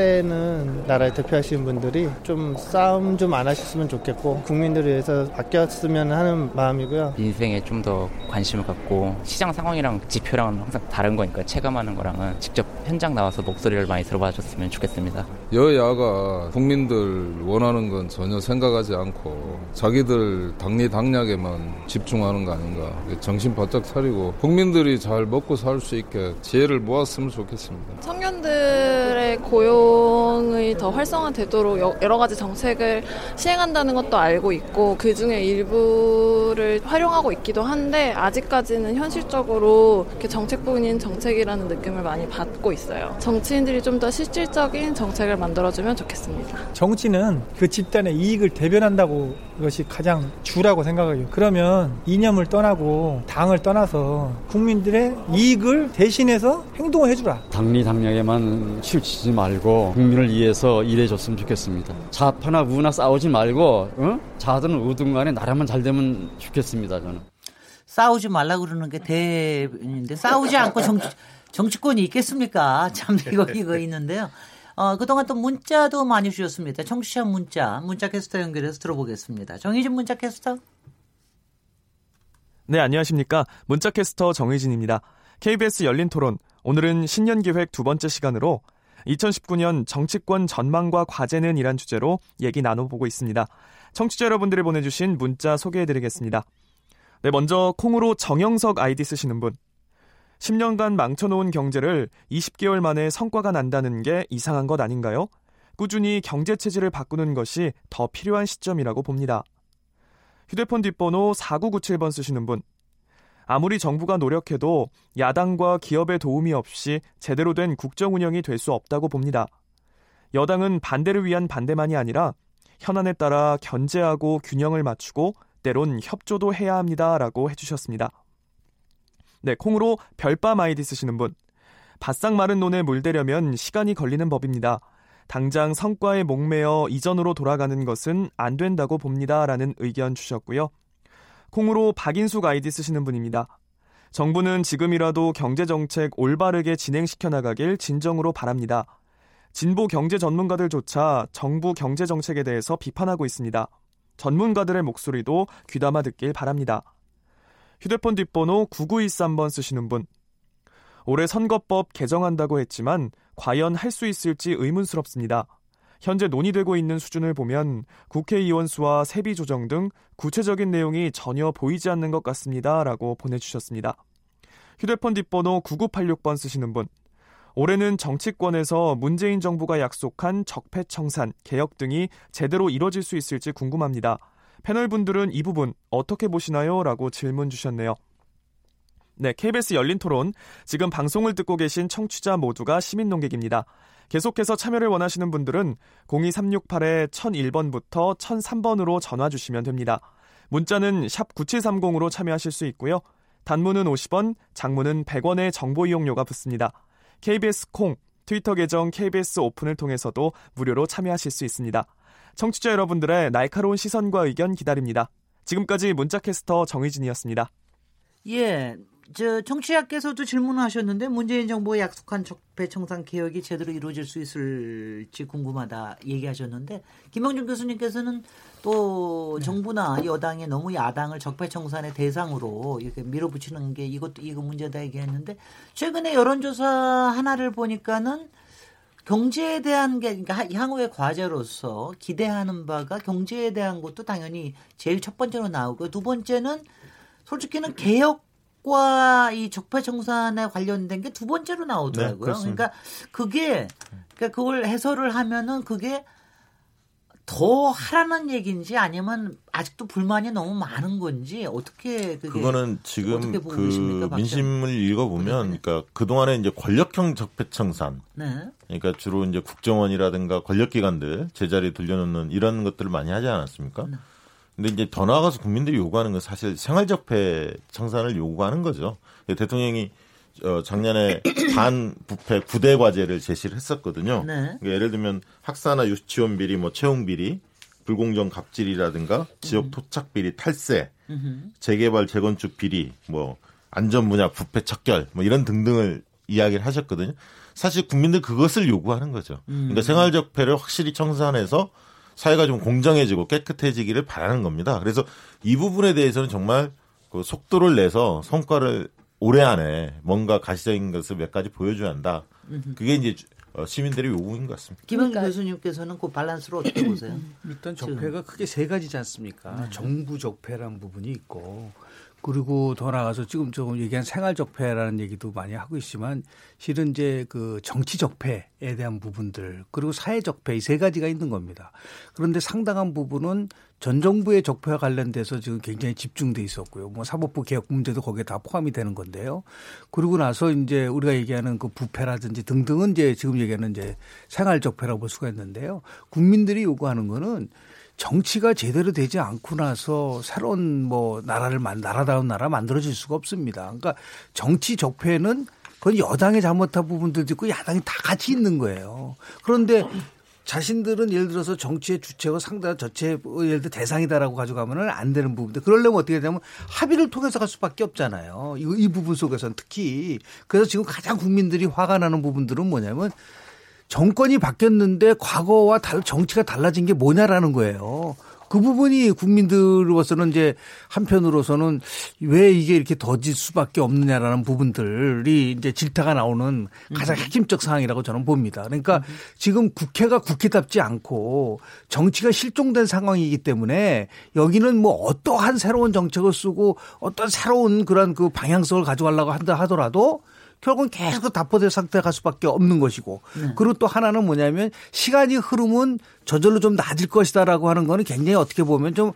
새해는 나라를 대표하시는 분들이 좀 싸움 좀 안 하셨으면 좋겠고 국민들을 위해서 바뀌었으면 하는 마음이고요. 인생에 좀 더 관심을 갖고 시장 상황이랑 지표랑은 항상 다른 거니까 체감하는 거랑은 직접 현장 나와서 목소리를 많이 들어봐 줬으면 좋겠습니다. 여야가 국민들 원하는 건 전혀 생각하지 않고 자기들 당리 당략에만 집중하는 거 아닌가. 정신 바짝 차리고 국민들이 잘 먹고 살 수 있게 지혜를 모았으면 좋겠습니다. 청년들의 고 용이 더 활성화되도록 여러 가지 정책을 시행한다는 것도 알고 있고 그 중에 일부를 활용하고 있기도 한데 아직까지는 현실적으로 이렇게 정책뿐인 정책이라는 느낌을 많이 받고 있어요. 정치인들이 좀 더 실질적인 정책을 만들어주면 좋겠습니다. 정치는 그 집단의 이익을 대변한다고 이것이 가장 주라고 생각해요. 그러면 이념을 떠나고 당을 떠나서 국민들의 이익을 대신해서 행동을 해주라. 당리 당략에만 치우치지 말고 국민을 위해서 일해줬으면 좋겠습니다. 좌파나 우나 싸우지 말고 어? 자든 우든 간에 나라만 잘 되면 좋겠습니다. 저는. 싸우지 말라 그러는 게 대인데 싸우지 않고 정치, 정치권이 있겠습니까? 참 이거 이거 있는데요. 어, 그동안 또 문자도 많이 주셨습니다. 청취자 문자, 문자 캐스터 연결해서 들어보겠습니다. 정희진 문자 캐스터. 네, 안녕하십니까. 문자 캐스터 정희진입니다. KBS 열린 토론. 오늘은 신년 기획 두 번째 시간으로 2019년 정치권 전망과 과제는 이란 주제로 얘기 나눠보고 있습니다. 청취자 여러분들이 보내주신 문자 소개해드리겠습니다. 네, 먼저 콩으로 정영석 아이디 쓰시는 분. 10년간 망쳐놓은 경제를 20개월 만에 성과가 난다는 게 이상한 것 아닌가요? 꾸준히 경제 체질을 바꾸는 것이 더 필요한 시점이라고 봅니다. 휴대폰 뒷번호 4997번 쓰시는 분. 아무리 정부가 노력해도 야당과 기업의 도움이 없이 제대로 된 국정 운영이 될 수 없다고 봅니다. 여당은 반대를 위한 반대만이 아니라 현안에 따라 견제하고 균형을 맞추고 때론 협조도 해야 합니다라고 해주셨습니다. 네, 콩으로 별밤 아이디 쓰시는 분. 바싹 마른 논에 물대려면 시간이 걸리는 법입니다. 당장 성과에 목매어 이전으로 돌아가는 것은 안 된다고 봅니다. 라는 의견 주셨고요. 콩으로 박인숙 아이디 쓰시는 분입니다. 정부는 지금이라도 경제정책 올바르게 진행시켜 나가길 진정으로 바랍니다. 진보 경제 전문가들조차 정부 경제정책에 대해서 비판하고 있습니다. 전문가들의 목소리도 귀담아 듣길 바랍니다. 휴대폰 뒷번호 9913번 쓰시는 분. 올해 선거법 개정한다고 했지만 과연 할 수 있을지 의문스럽습니다. 현재 논의되고 있는 수준을 보면 국회의원 수와 세비 조정 등 구체적인 내용이 전혀 보이지 않는 것 같습니다. 라고 보내주셨습니다. 휴대폰 뒷번호 9986번 쓰시는 분. 올해는 정치권에서 문재인 정부가 약속한 적폐청산, 개혁 등이 제대로 이뤄질 수 있을지 궁금합니다. 패널 분들은 이 부분 어떻게 보시나요? 라고 질문 주셨네요. 네, KBS 열린 토론. 지금 방송을 듣고 계신 청취자 모두가 시민 농객입니다. 계속해서 참여를 원하시는 분들은 02368-1001번부터 1003번으로 전화 주시면 됩니다. 문자는 샵 9730으로 참여하실 수 있고요. 단문은 50원, 장문은 100원의 정보 이용료가 붙습니다. KBS 콩, 트위터 계정 KBS 오픈을 통해서도 무료로 참여하실 수 있습니다. 청취자 여러분들의 날카로운 시선과 의견 기다립니다. 지금까지 문자캐스터 정희진이었습니다. 예, 저 청취자께서도 질문을 하셨는데 문재인 정부가 약속한 적폐청산 개혁이 제대로 이루어질 수 있을지 궁금하다 얘기하셨는데 김영준 교수님께서는 또 네. 정부나 여당이 너무 야당을 적폐청산의 대상으로 이렇게 밀어붙이는 게 이것도 이거 문제다 얘기했는데 최근에 여론조사 하나를 보니까는 경제에 대한 게 그러니까 향후의 과제로서 기대하는 바가 경제에 대한 것도 당연히 제일 첫 번째로 나오고 두 번째는 솔직히는 개혁 과 이 적폐 청산에 관련된 게 두 번째로 나오더라고요. 네, 그러니까 그게 그러니까 그걸 해설을 하면은 그게 더 하라는 얘기인지 아니면 아직도 불만이 너무 많은 건지 어떻게 그거는 지금 그 계십니까, 민심을 읽어 보면 그러니까 그 동안에 이제 권력형 적폐청산 네. 그러니까 주로 이제 국정원이라든가 권력기관들 제자리 돌려놓는 이런 것들을 많이 하지 않았습니까? 네. 근데 이제 더 나아가서 국민들이 요구하는 건 사실 생활적폐 청산을 요구하는 거죠. 대통령이 어, 작년에 반부패 구대 과제를 제시를 했었거든요. 네. 그러니까 예를 들면 학사나 유치원 비리, 뭐 채용 비리, 불공정 갑질이라든가 지역 토착 비리, 탈세, 재개발 재건축 비리, 뭐 안전 분야 부패 척결, 뭐 이런 등등을 이야기를 하셨거든요. 사실 국민들 그것을 요구하는 거죠. 그러니까 생활적 폐를 확실히 청산해서 사회가 좀 공정해지고 깨끗해지기를 바라는 겁니다. 그래서 이 부분에 대해서는 정말 그 속도를 내서 성과를 올해 안에 뭔가 가시적인 것을 몇 가지 보여줘야 한다. 그게 이제 어, 시민들의 요구인 것 같습니다. 김영준 그러니까- 교수님께서는 그 밸런스를 어떻게 보세요? 일단 적폐가 크게 세 가지지 않습니까? 정부 적폐라는 부분이 있고 그리고 더 나아가서 지금 좀 얘기한 생활 적폐라는 얘기도 많이 하고 있지만 실은 이제 그 정치 적폐에 대한 부분들 그리고 사회 적폐 이 세 가지가 있는 겁니다. 그런데 상당한 부분은 전 정부의 적폐와 관련돼서 지금 굉장히 집중돼 있었고요. 뭐 사법부 개혁 문제도 거기에 다 포함이 되는 건데요. 그러고 나서 이제 우리가 얘기하는 그 부패라든지 등등은 이제 지금 얘기하는 이제 생활 적폐라고 볼 수가 있는데요. 국민들이 요구하는 거는 정치가 제대로 되지 않고 나서 새로운 뭐 나라를 만 나라다운 나라 만들어질 수가 없습니다. 그러니까 정치 적폐는 그건 여당이 잘못한 부분들도 있고 야당이 다 같이 있는 거예요. 그런데 자신들은 예를 들어서 정치의 주체고 상대가 저체 예를 들어 대상이다라고 가져가면은 안 되는 부분들. 그러려면 어떻게 되냐면 합의를 통해서 갈 수밖에 없잖아요. 이, 이 부분 속에서는 특히. 그래서 지금 가장 국민들이 화가 나는 부분들은 뭐냐면 정권이 바뀌었는데 과거와 달, 정치가 달라진 게 뭐냐라는 거예요. 그 부분이 국민들로서는 이제 한편으로서는 왜 이게 이렇게 더질 수밖에 없느냐라는 부분들이 이제 질타가 나오는 가장 핵심적 상황이라고 저는 봅니다. 그러니까 지금 국회가 국회답지 않고 정치가 실종된 상황이기 때문에 여기는 뭐 어떠한 새로운 정책을 쓰고 어떤 새로운 그런 그 방향성을 가져가려고 한다 하더라도 결국은 계속 답보될 상태가 갈 수밖에 없는 것이고 그리고 또 하나는 뭐냐면 시간이 흐르면 저절로 좀 낮을 것이다라고 하는 거는 굉장히 어떻게 보면 좀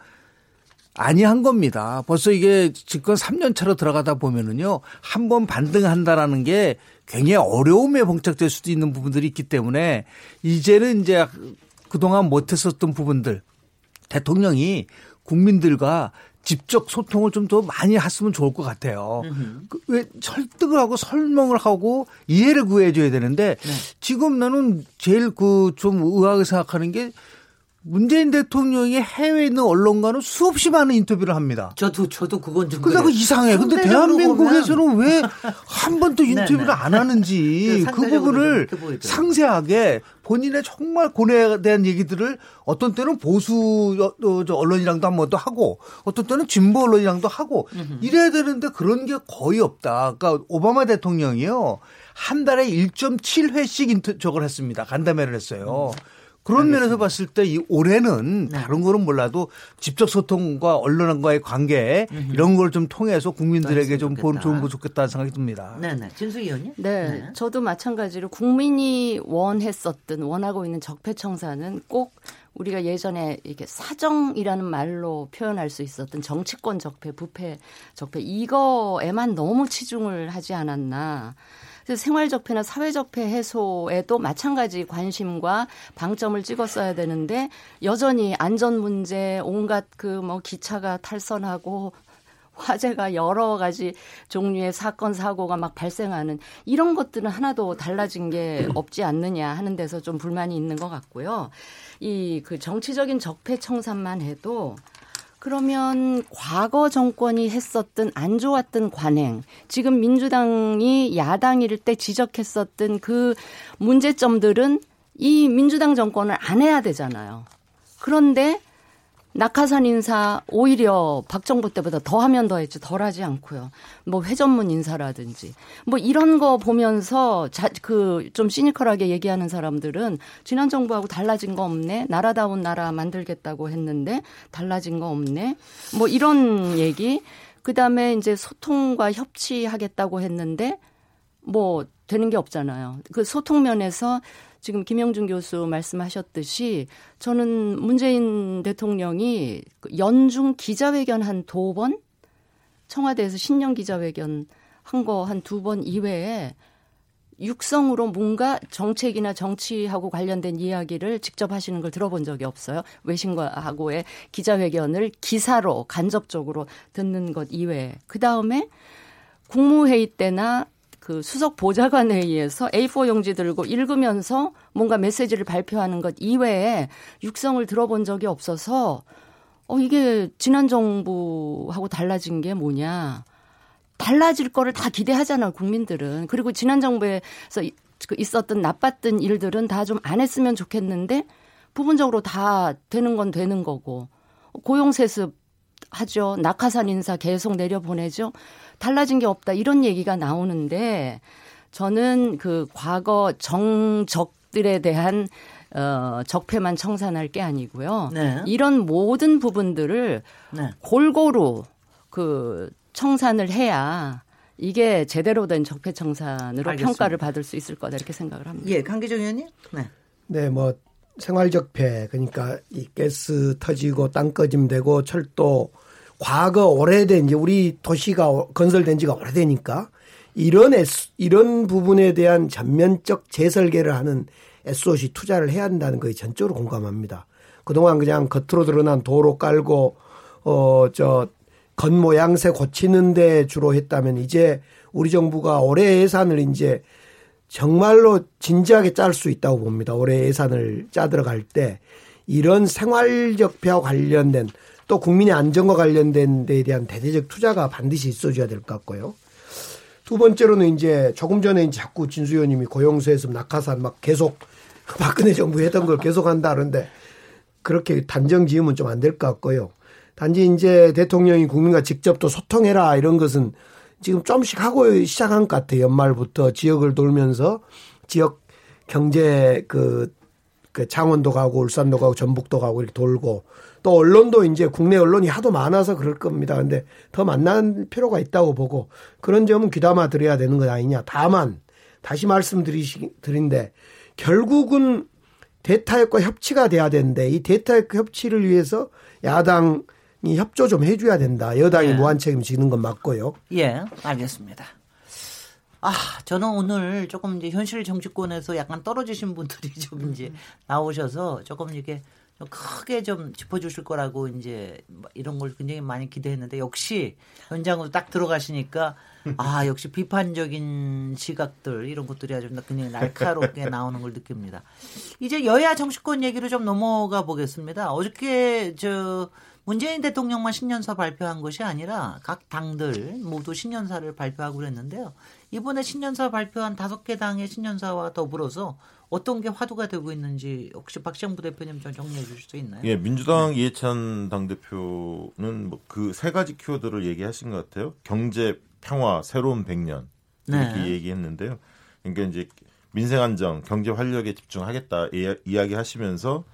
아니한 겁니다. 벌써 이게 집권 3년 차로 들어가다 보면은요. 한 번 반등한다라는 게 굉장히 어려움에 봉착될 수도 있는 부분들이 있기 때문에 이제는 이제 그동안 못했었던 부분들 대통령이 국민들과 직접 소통을 좀 더 많이 했으면 좋을 것 같아요. 그 왜 설득을 하고 설명을 하고 이해를 구해줘야 되는데 지금 나는 제일 그 좀 의아하게 생각하는 게 문재인 대통령이 해외에 있는 언론과는 수없이 많은 인터뷰를 합니다. 저도 저도 그건 좀 근데 그. 이상해. 근데 대한민국에서는 왜 한 번도 인터뷰를 네네. 안 하는지 그그 부분을. 상세하게 본인의 정말 고뇌에 대한 얘기들을 어떤 때는 보수 어, 언론이랑도 한번더 하고 어떤 때는 진보 언론이랑도 하고 이래야 되는데 그런 게 거의 없다. 그러니까 오바마 대통령이요. 한 달에 1.7회씩 인터 저걸 했습니다. 간담회를 했어요. 그런 면에서 봤을 때 이 올해는 네. 다른 거는 몰라도 직접 소통과 언론과의 관계 이런 걸 좀 통해서 국민들에게 좀. 본 좋은 거 좋겠다는 생각이 듭니다. 네네. 진수 의원님. 네, 저도 마찬가지로 국민이 원했었던 원하고 있는 적폐 청산은 꼭 우리가 예전에 이렇게 사정이라는 말로 표현할 수 있었던 정치권 적폐, 부패 적폐 이거에만 너무 치중을 하지 않았나. 그래서 생활 적폐나 사회 적폐 해소에도 마찬가지 관심과 방점을 찍었어야 되는데 여전히 안전 문제, 온갖 그 뭐 기차가 탈선하고 화재가 여러 가지 종류의 사건 사고가 막 발생하는 이런 것들은 하나도 달라진 게 없지 않느냐 하는 데서 좀 불만이 있는 것 같고요. 이 그 정치적인 적폐 청산만 해도 그러면 과거 정권이 했었던 안 좋았던 관행, 지금 민주당이 야당일 때 지적했었던 그 문제점들은 이 민주당 정권을 안 해야 되잖아요. 그런데 낙하산 인사 오히려 박정부 때보다 더 하면 더 했지 덜 하지 않고요. 뭐 회전문 인사라든지 뭐 이런 거 보면서 그 좀 시니컬하게 얘기하는 사람들은 지난 정부하고 달라진 거 없네. 나라다운 나라 만들겠다고 했는데 달라진 거 없네. 뭐 이런 얘기. 그다음에 이제 소통과 협치하겠다고 했는데 뭐 되는 게 없잖아요. 그 소통 면에서 지금 김영준 교수 말씀하셨듯이 저는 문재인 대통령이 그 연중 기자회견 한 두 번, 청와대에서 신년 기자회견 한 거 한 두 번 이외에 육성으로 뭔가 정책이나 정치하고 관련된 이야기를 직접 하시는 걸 들어본 적이 없어요. 외신과하고의 기자회견을 기사로 간접적으로 듣는 것 이외에. 그 다음에 국무회의 때나 그 수석 보좌관 회의에서 A4 용지 들고 읽으면서 뭔가 메시지를 발표하는 것 이외에 육성을 들어본 적이 없어서 어 이게 지난 정부하고 달라진 게 뭐냐? 달라질 거를 다 기대하잖아 국민들은. 그리고 지난 정부에서 그 있었던 나빴던 일들은 다 좀 안 했으면 좋겠는데 부분적으로 다 되는 건 되는 거고 고용 세습 하죠. 낙하산 인사 계속 내려보내죠. 달라진 게 없다 이런 얘기가 나오는데 저는 그 과거 정적들에 대한 어, 적폐만 청산할 게 아니고요. 네. 이런 모든 부분들을 네. 골고루 그 청산을 해야 이게 제대로 된 적폐 청산으로 알겠습니다. 평가를 받을 수 있을 거다 이렇게 생각을 합니다. 예, 강기정 의원님. 네. 네, 뭐 생활 적폐 그러니까 이 가스 터지고 땅 꺼짐 되고 철도 과거 오래된 이제 우리 도시가 건설된 지가 오래되니까 이런 애수, 이런 부분에 대한 전면적 재설계를 하는 SOC 투자를 해야 한다는 거에 전적으로 공감합니다. 그동안 그냥 겉으로 드러난 도로 깔고 어 저 겉모양새 고치는데 주로 했다면 이제 우리 정부가 올해 예산을 이제 정말로 진지하게 짤 수 있다고 봅니다. 올해 예산을 짜 들어갈 때 이런 생활적폐와 관련된 또 국민의 안전과 관련된 데에 대한 대대적 투자가 반드시 있어줘야 될 것 같고요. 두 번째로는 이제 조금 전에 이제 자꾸 진수 의원님이 고용세습 낙하산 막 계속 박근혜 정부 했던 걸 계속 한다 그러는데 그렇게 단정 지으면 좀 안 될 것 같고요. 단지 이제 대통령이 국민과 직접 또 소통해라 이런 것은 지금 좀씩 하고 시작한 것 같아요. 연말부터 지역을 돌면서 지역 경제 그, 그 창원도 가고 울산도 가고 전북도 가고 이렇게 돌고 또 언론도 이제 국내 언론이 하도 많아서 그럴 겁니다. 근데 더 만날 필요가 있다고 보고 그런 점은 귀담아 드려야 되는 것 아니냐. 다만 다시 말씀드린데 결국은 대타협과 협치가 돼야 되는데 이 대타협과 협치를 위해서 야당 이 협조 좀 해줘야 된다. 여당이 예. 무한 책임 지는 건 맞고요. 예, 알겠습니다. 아, 저는 오늘 조금 이제 현실 정치권에서 약간 떨어지신 분들이 좀 이제 나오셔서 조금 이렇게 좀 크게 좀 짚어주실 거라고 이제 이런 걸 굉장히 많이 기대했는데 역시 현장으로 딱 들어가시니까 아 역시 비판적인 시각들 이런 것들이 아주 굉장히 날카롭게 나오는 걸 느낍니다. 이제 여야 정치권 얘기로 좀 넘어가 보겠습니다. 어저께 저 문재인 대통령만 신년사 발표한 것이 아니라 각 당들 모두 신년사를 발표하고 그랬는데요. 이번에 신년사 발표한 다섯 개 당의 신년사와 더불어서 어떤 게 화두가 되고 있는지 혹시 박시영 부 대표님 좀 정리해 주실 수 있나요? 예, 민주당 네. 이해찬 당대표는 뭐 그 세 가지 키워드를 얘기하신 것 같아요. 경제 평화 새로운 100년 이렇게 네. 얘기했는데요. 그러니까 이제 민생 안정, 경제 활력에 집중하겠다 이야기하시면서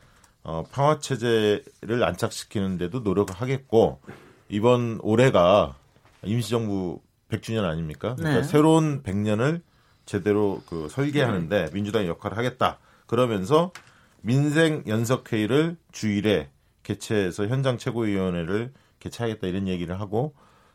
어, 평화 체제를 안착시키는데도 노력을 하겠고 이번 올해가 임시정부 100주년 아닙니까? 그러니까 네. 새로운 100년을 제대로 그 설계하는데 민주당이 역할을 하겠다. 그러면서 민생 연석 회의를 주일에 개최해서 현장 최고위원회를 개최하겠다 이런 얘기를 하고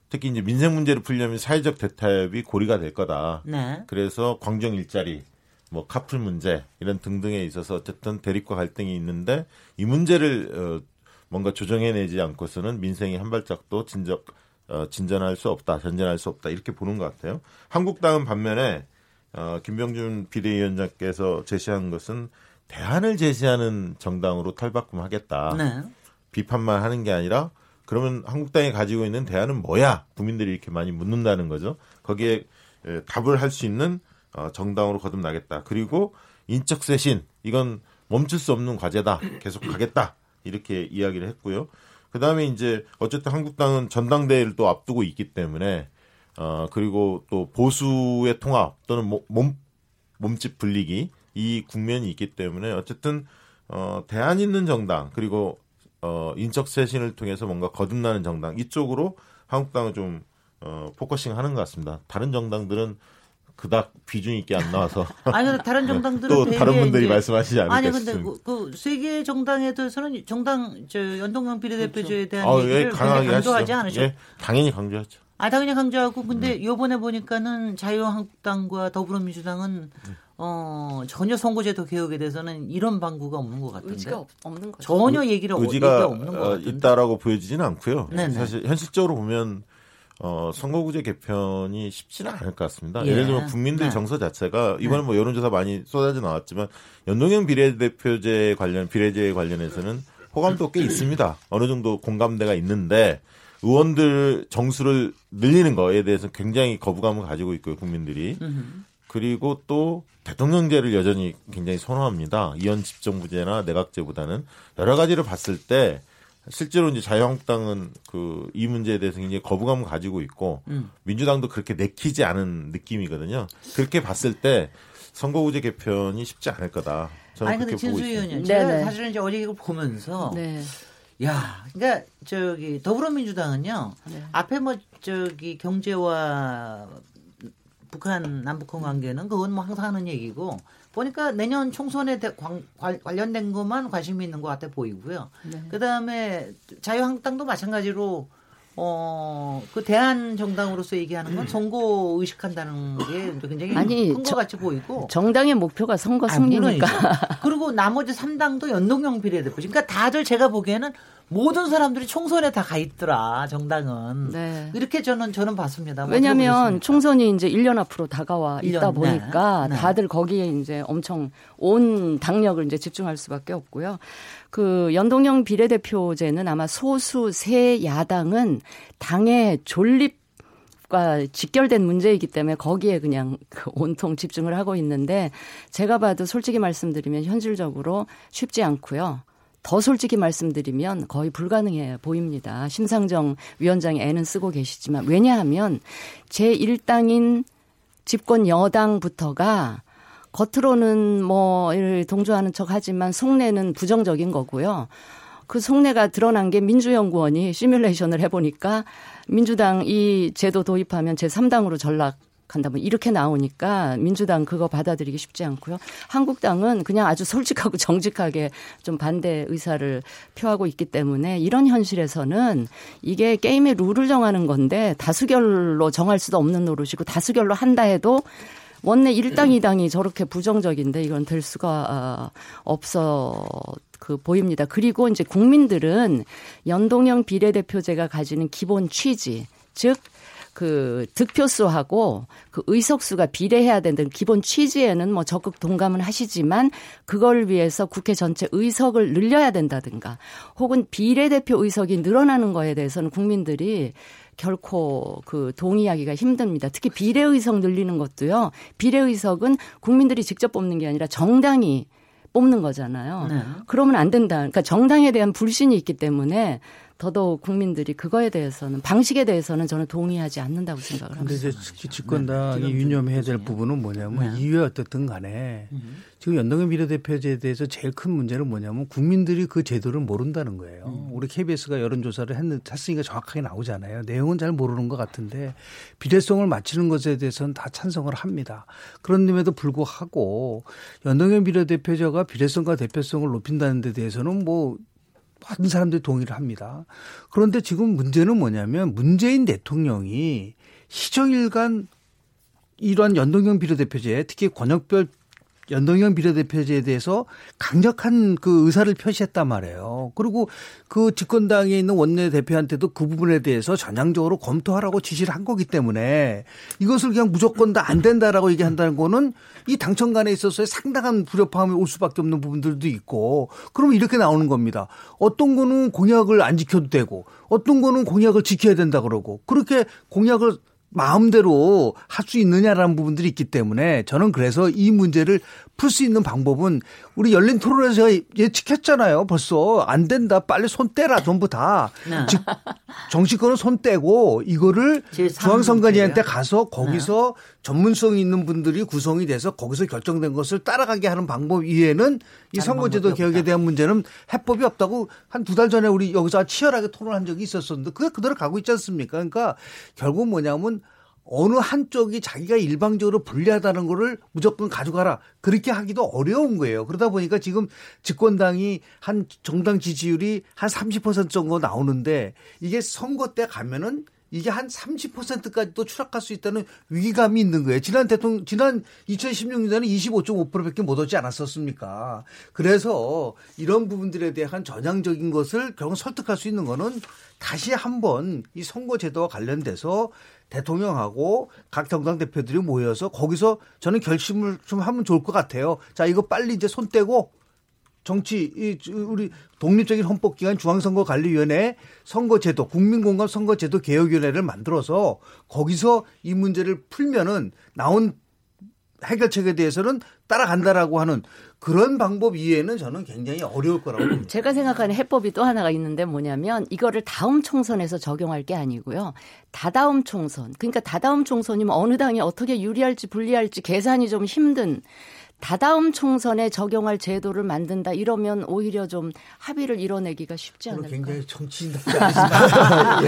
특히 이제 민생 문제를 풀려면 사회적 대타협이 고리가 될 거다. 네. 그래서 광정 일자리 뭐 카풀 문제 이런 등등에 있어서 어쨌든 대립과 갈등이 있는데 이 문제를 어, 뭔가 조정해내지 않고서는 민생이 한 발짝도 진적 어, 진전할 수 없다, 전전할 수 없다 이렇게 보는 것 같아요. 한국당은 반면에 어, 김병준 비대위원장께서 제시한 것은 대안을 제시하는 정당으로 탈바꿈하겠다. 네. 비판만 하는 게 아니라 그러면 한국당이 가지고 있는 대안은 뭐야? 국민들이 이렇게 많이 묻는다는 거죠. 거기에 에, 답을 할 수 있는 어, 정당으로 거듭나겠다. 그리고 인적 쇄신 이건 멈출 수 없는 과제다. 계속 가겠다. 이렇게 이야기를 했고요. 그 다음에 이제 어쨌든 한국당은 전당대회를 또 앞두고 있기 때문에 어 그리고 또 보수의 통합 또는 몸 몸집 불리기 이 국면이 있기 때문에 어쨌든 어 대안 있는 정당 그리고 어 인적 쇄신을 통해서 뭔가 거듭나는 정당 이쪽으로 한국당은 좀 어, focusing 하는 것 같습니다. 다른 정당들은 그닥 비중 있게 안 나와서. 아니 다른 정당들은 또 다른 분들이 말씀하시지 않을까 아니 근데. 그, 그 세 개 정당에 대해서는 정당 저 연동형 비례대표제에 대한 아, 얘기를 예, 강하게 강조하지. 않으죠? 예, 당연히 강조하죠. 아 당연히 강조하고 근데 음. 요번에 보니까는 자유한국당과 더불어민주당은 어 전혀 선거제도 개혁에 대해서는 이런 방구가 없는 것 같은데 의지가 없, 없는 거죠. 전혀 얘기를 어- 의지가 없는 것 어, 같은데 있다라고 보여지지는 않고요. 네네. 사실 현실적으로 보면 어, 선거구제 개편이 쉽지는 않을 것 같습니다. 예. 예. 를 들면 국민들 네. 정서 자체가 이번에 네. 뭐 여론조사 많이 쏟아져 나왔지만 연동형 비례대표제 관련 비례제 관련해서는 호감도 꽤 있습니다. 어느 정도 공감대가 있는데 의원들 정수를 늘리는 거에 대해서 굉장히 거부감을 가지고 있고요, 국민들이. 음. 그리고 또 대통령제를 여전히 굉장히 선호합니다. 이원 집정부제나 내각제보다는 여러 가지를 봤을 때 실제로 이제 자유한국당은 그 이 문제에 대해서 굉장히 거부감을 가지고 있고 음. 민주당도 그렇게 내키지 않은 느낌이거든요. 그렇게 봤을 때 선거구제 개편이 쉽지 않을 거다. 저는 아니 그렇게 보고 있습니다. 의원님 제가 네네. 사실은 이제 어제 이걸 보면서 네. 야, 그러니까 저기 더불어민주당은요. 네. 앞에 뭐 저기 경제와 북한 남북한 관계는 그건 뭐 항상 하는 얘기고 보니까 내년 총선에 대- 관, 관- 관련된 것만 관심이 있는 것 같아 보이고요. 네. 그다음에 자유한국당도 마찬가지로 어, 그 대한 정당으로서 얘기하는 건 선거 의식한다는 게 굉장히 아니, 큰것 저- 같이 보이고 정당의 목표가 선거 아, 승리니까. 그리고 나머지 3당도 연동형 비례대표. 그러니까 다들 제가 보기에는 모든 사람들이 총선에 다 가 있더라, 정당은. 네. 이렇게 저는, 저는 봤습니다. 뭐 왜냐하면. 총선이 이제 1년 앞으로 다가와 일 있다 년, 보니까 네, 네. 다들 거기에 이제 엄청 온 당력을 이제 집중할 수밖에 없고요. 그 연동형 비례대표제는 아마 소수 세 야당은 당의 존립 과 직결된 문제이기 때문에 거기에 그냥 그 온통 집중을 하고 있는데 제가 봐도 솔직히 말씀드리면 현실적으로 쉽지 않고요. 더 솔직히 말씀드리면 거의 불가능해 보입니다. 심상정 위원장이 애는 쓰고 계시지만 왜냐하면 제1당인 집권 여당부터가 겉으로는 뭐 이를 동조하는 척 하지만 속내는 부정적인 거고요. 그 속내가 드러난 게 민주연구원이 시뮬레이션을 해보니까 민주당 이 제도 도입하면 제3당으로 전락 한다면 이렇게 나오니까 민주당 그거 받아들이기 쉽지 않고요. 한국당은 그냥 아주 솔직하고 정직하게 좀 반대 의사를 표하고 있기 때문에 이런 현실에서는 이게 게임의 룰을 정하는 건데 다수결로 정할 수도 없는 노릇이고 다수결로 한다 해도 원내 1당, 2당이 저렇게 부정적인데 이건 될 수가 아, 없어 그 보입니다. 그리고 이제 국민들은 연동형 비례대표제가 가지는 기본 취지, 즉 그 득표수하고 그 의석수가 비례해야 된다는 기본 취지에는 뭐 적극 동감은 하시지만 그걸 위해서 국회 전체 의석을 늘려야 된다든가 혹은 비례대표 의석이 늘어나는 거에 대해서는 국민들이 결코 그 동의하기가 힘듭니다. 특히 비례의석 늘리는 것도요. 비례의석은 국민들이 직접 뽑는 게 아니라 정당이 뽑는 거잖아요. 네. 그러면 안 된다. 그러니까 정당에 대한 불신이 있기 때문에 더더욱 국민들이 그거에 대해서는 방식에 대해서는 저는 동의하지 않는다고 생각을 합니다. 이제 특히 집권당이 유념해야 될 부분은 뭐냐면 이유에 어떻든 간에 지금 연동형 비례대표제에 대해서 제일 큰 문제는 뭐냐면 국민들이 그 제도를 모른다는 거예요. 우리 KBS가 여론조사를 했는, 했으니까 정확하게 나오잖아요. 내용은 잘 모르는 것 같은데 비례성을 맞추는 것에 대해서는 다 찬성을 합니다. 그런데도 불구하고 연동형 비례대표제가 비례성과 대표성을 높인다는 데 대해서는 뭐 많은 사람들이 동의를 합니다. 그런데 지금 문제는 뭐냐면 문재인 대통령이 시정일간 이러한 연동형 비례대표제 특히 권역별 연동형 비례대표제에 대해서 강력한 그 의사를 표시했단 말이에요. 그리고 그 집권당에 있는 원내대표한테도 그 부분에 대해서 전향적으로 검토하라고 지시를 한 거기 때문에 이것을 그냥 무조건 다 안 된다라고 얘기한다는 거는 이 당청 간에 있어서의 상당한 불협화음이 올 수밖에 없는 부분들도 있고 그러면 이렇게 나오는 겁니다. 어떤 거는 공약을 안 지켜도 되고 어떤 거는 공약을 지켜야 된다 그러고 그렇게 공약을 마음대로 할 수 있느냐라는 부분들이 있기 때문에 저는 그래서 이 문제를 풀 수 있는 방법은 우리 열린 토론에서 예측했잖아요. 벌써 안 된다. 빨리 손 떼라 전부 다. 네. 즉 정치권은 손 떼고 이거를 제3 중앙선관위한테? 가서 거기서 전문성 있는 분들이 구성이 돼서 거기서 결정된 것을 따라가게 하는 방법 이외에는 이 선거제도 개혁에 없다. 대한 문제는 해법이 없다고 한 두 달 전에 우리 여기서 치열하게 토론한 적이 있었었는데 그게 그대로 가고 있지 않습니까? 그러니까 결국 뭐냐면 어느 한쪽이 자기가 일방적으로 불리하다는 거를 무조건 가져가라. 그렇게 하기도 어려운 거예요. 그러다 보니까 지금 집권당이 한 정당 지지율이 한 30% 정도 나오는데 이게 선거 때 가면은 이게 한 30%까지도 추락할 수 있다는 위기감이 있는 거예요. 지난 대통령, 지난 2016년에는 25.5%밖에 못 오지 않았었습니까? 그래서 이런 부분들에 대한 전향적인 것을 결국 설득할 수 있는 거는 다시 한번 이 선거제도와 관련돼서 대통령하고 각 정당 대표들이 모여서 거기서 저는 결심을 좀 하면 좋을 것 같아요. 자, 이거 빨리 이제 손 떼고 정치 이 우리 독립적인 헌법 기관 중앙선거 관리위원회 선거제도 국민공감 선거제도 개혁위원회를 만들어서 거기서 이 문제를 풀면은 나온 해결책에 대해서는 따라간다라고 하는 그런 방법 이외에는 저는 굉장히 어려울 거라고 봅니다. 제가 생각하는 해법이 또 하나가 있는데 뭐냐면 이거를 다음 총선에서 적용할 게 아니고요. 다다음 총선. 그러니까 다다음 총선이면 어느 당이 어떻게 유리할지 불리할지 계산이 좀 힘든 다다음 총선에 적용할 제도를 만든다 이러면 오히려 좀 합의를 이뤄내기가 쉽지 않을까. 굉장히 정치인답지 않습니다.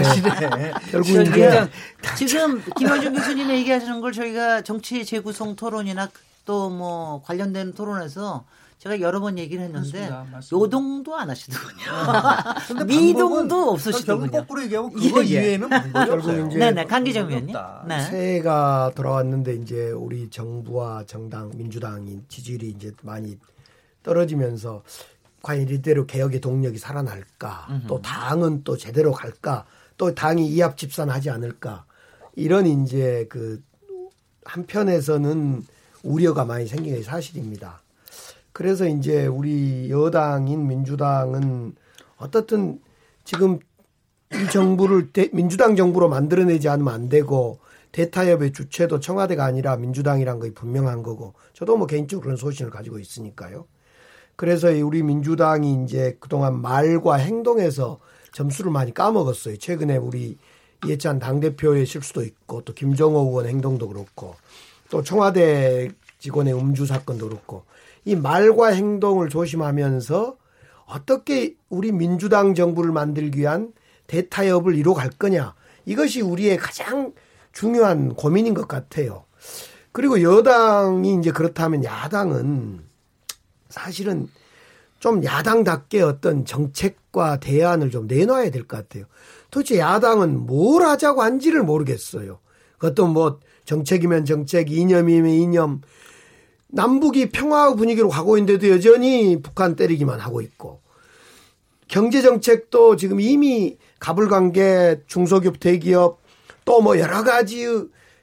예. 결국 이제 지금 김원준 교수님 얘기하시는 걸 저희가 정치 재구성 토론이나 또 뭐 관련된 토론에서 제가 여러 번 얘기를 했는데 맞습니다. 맞습니다. 노동도 안 하시더군요. 근데 미동도 없으시더군요. 결국 거꾸로 얘기하면 그거 이외에는 방법이 결국 없어요. 이제 네네 강기정 의원님. 네. 새해가 돌아왔는데 이제 우리 정부와 정당 민주당이 지지율이 이제 많이 떨어지면서 과연 이대로 개혁의 동력이 살아날까 또 당은 또 제대로 갈까 또 당이 이합 집산하지 않을까 이런 이제 그 한편에서는 우려가 많이 생긴 게 사실입니다. 그래서 이제 우리 여당인 민주당은 어떻든 지금 이 정부를 대- 민주당 정부로 만들어내지 않으면 안 되고 대타협의 주체도 청와대가 아니라 민주당이란 거 분명한 거고 저도 뭐 개인적으로 그런 소신을 가지고 있으니까요. 그래서 이 우리 민주당이 이제 그동안 말과 행동에서 점수를 많이 까먹었어요. 최근에 우리 이해찬 당대표의 실수도 있고 또 김정호 의원 행동도 그렇고 또 청와대 직원의 음주 사건도 그렇고 이 말과 행동을 조심하면서 어떻게 우리 민주당 정부를 만들기 위한 대타협을 이뤄갈 거냐. 이것이 우리의 가장 중요한 고민인 것 같아요. 그리고 여당이 이제 그렇다면 야당은 사실은 좀 야당답게 어떤 정책과 대안을 좀 내놔야 될 것 같아요. 도대체 야당은 뭘 하자고 한지를 모르겠어요. 어떤 뭐 정책이면 정책, 이념이면 이념, 남북이 평화 분위기로 가고 있는데도 여전히 북한 때리기만 하고 있고 경제 정책도 지금 이미 가불관계, 중소기업, 대기업 또 뭐 여러 가지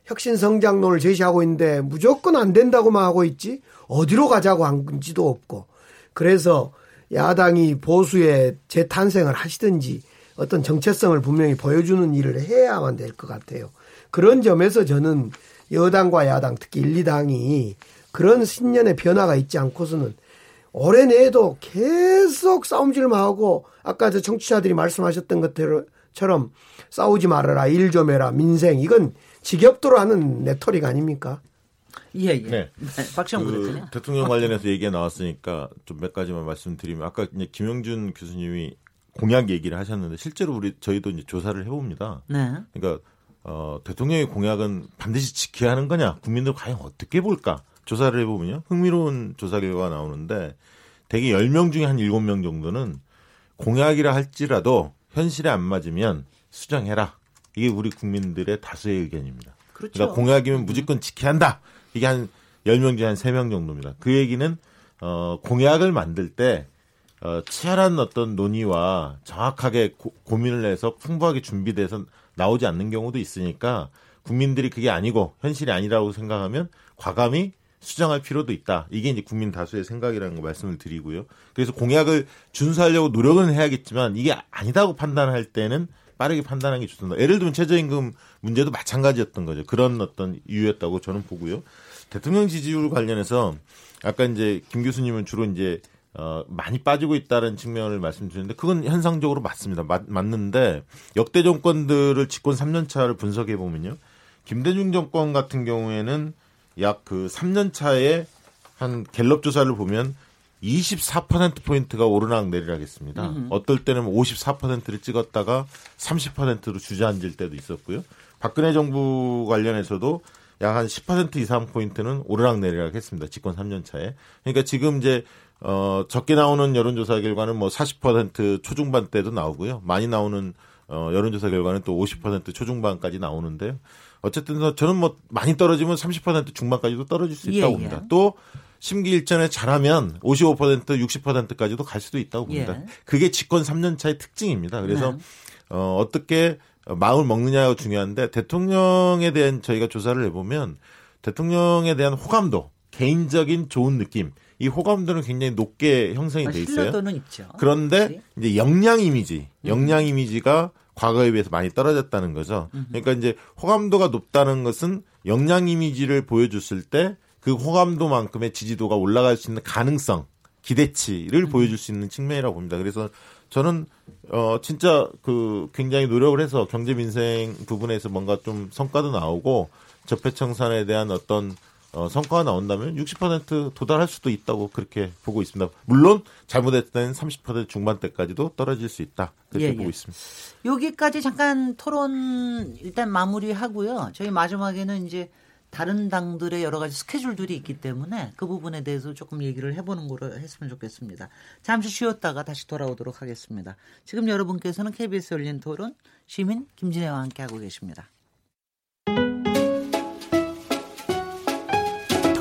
혁신 성장론을 제시하고 있는데 무조건 안 된다고만 하고 있지 어디로 가자고 한 건지도 없고 그래서 야당이 보수의 재탄생을 하시든지 어떤 정체성을 분명히 보여주는 일을 해야만 될 것 같아요. 그런 점에서 저는 여당과 야당 특히 1, 2당이 그런 신년의 변화가 있지 않고서는 올해 내에도 계속 싸움질만 하고 아까 저 청취자들이 말씀하셨던 것처럼 싸우지 말아라 일 좀 해라 민생 이건 지겹도록 하는 내토리가 아닙니까? 예, 예. 네. 박시영 그 대통령 관련해서 얘기가 나왔으니까 좀 몇 가지만 말씀드리면 아까 이제 김영준 교수님이 공약 얘기를 하셨는데 실제로 우리 저희도 이제 조사를 해봅니다. 네. 그러니까 어, 대통령의 공약은 반드시 지켜야 하는 거냐? 국민들 과연 어떻게 볼까? 조사를 해보면요. 흥미로운 조사 결과가 나오는데 대개 10명 중에 한 7명 정도는 공약이라 할지라도 현실에 안 맞으면 수정해라. 이게 우리 국민들의 다수의 의견입니다. 그렇죠. 그러니까 공약이면 무조건 지켜야 한다. 이게 한 10명 중에 한 3명 정도입니다. 그 얘기는 어, 공약을 만들 때 어, 치열한 어떤 논의와 정확하게 고, 고민을 해서 풍부하게 준비돼서 나오지 않는 경우도 있으니까 국민들이 그게 아니고 현실이 아니라고 생각하면 과감히 수정할 필요도 있다. 이게 이제 국민 다수의 생각이라는 거 말씀을 드리고요. 그래서 공약을 준수하려고 노력은 해야겠지만 이게 아니다고 판단할 때는 빠르게 판단하는 게 좋습니다. 예를 들면 최저임금 문제도 마찬가지였던 거죠. 그런 어떤 이유였다고 저는 보고요. 대통령 지지율 관련해서 아까 이제 김 교수님은 주로 이제 어, 많이 빠지고 있다는 측면을 말씀드렸는데 그건 현상적으로 맞습니다. 맞, 맞는데 역대 정권들을 집권 3년 차를 분석해 보면요. 김대중 정권 같은 경우에는 약 그 3년 차에 한 갤럽 조사를 보면 24% 포인트가 오르락 내리락 했습니다. 음흠. 어떨 때는 54%를 찍었다가 30%로 주저앉을 때도 있었고요. 박근혜 정부 관련해서도 약 한 10% 이상 포인트는 오르락 내리락 했습니다. 집권 3년 차에. 그러니까 지금 이제 어 적게 나오는 여론조사 결과는 뭐 40% 초중반 때도 나오고요. 많이 나오는 어 여론조사 결과는 또 50% 초중반까지 나오는데요. 어쨌든 저는 뭐 많이 떨어지면 30% 중반까지도 떨어질 수 있다고 예, 봅니다. 예. 또 심기일전에 잘하면 55% 60%까지도 갈 수도 있다고 봅니다. 예. 그게 집권 3년 차의 특징입니다. 그래서 네. 어, 어떻게 마음을 먹느냐가 중요한데 대통령에 대한 저희가 조사를 해보면 대통령에 대한 호감도, 개인적인 좋은 느낌, 이 호감도는 굉장히 높게 형성이 아, 돼 있어요. 신뢰도는 있죠. 그런데 이제 역량 이미지, 음. 역량 이미지가 과거에 비해서 많이 떨어졌다는 거죠. 그러니까 이제 호감도가 높다는 것은 역량 이미지를 보여줬을 때 그 호감도만큼의 지지도가 올라갈 수 있는 가능성, 기대치를 보여줄 수 있는 측면이라고 봅니다. 그래서 저는 어 진짜 그 굉장히 노력을 해서 경제 민생 부분에서 뭔가 좀 성과도 나오고 적폐청산에 대한 어떤 어, 성과가 나온다면 60% 도달할 수도 있다고 그렇게 보고 있습니다. 물론 잘못했을 때는 30% 중반대까지도 떨어질 수 있다. 그렇게 예, 보고 예. 있습니다. 여기까지 잠깐 토론 일단 마무리하고요. 저희 마지막에는 이제 다른 당들의 여러 가지 스케줄들이 있기 때문에 그 부분에 대해서 조금 얘기를 해보는 거로 했으면 좋겠습니다. 잠시 쉬었다가 다시 돌아오도록 하겠습니다. 지금 여러분께서는 KBS 열린 토론 시민 김진애와 함께하고 계십니다.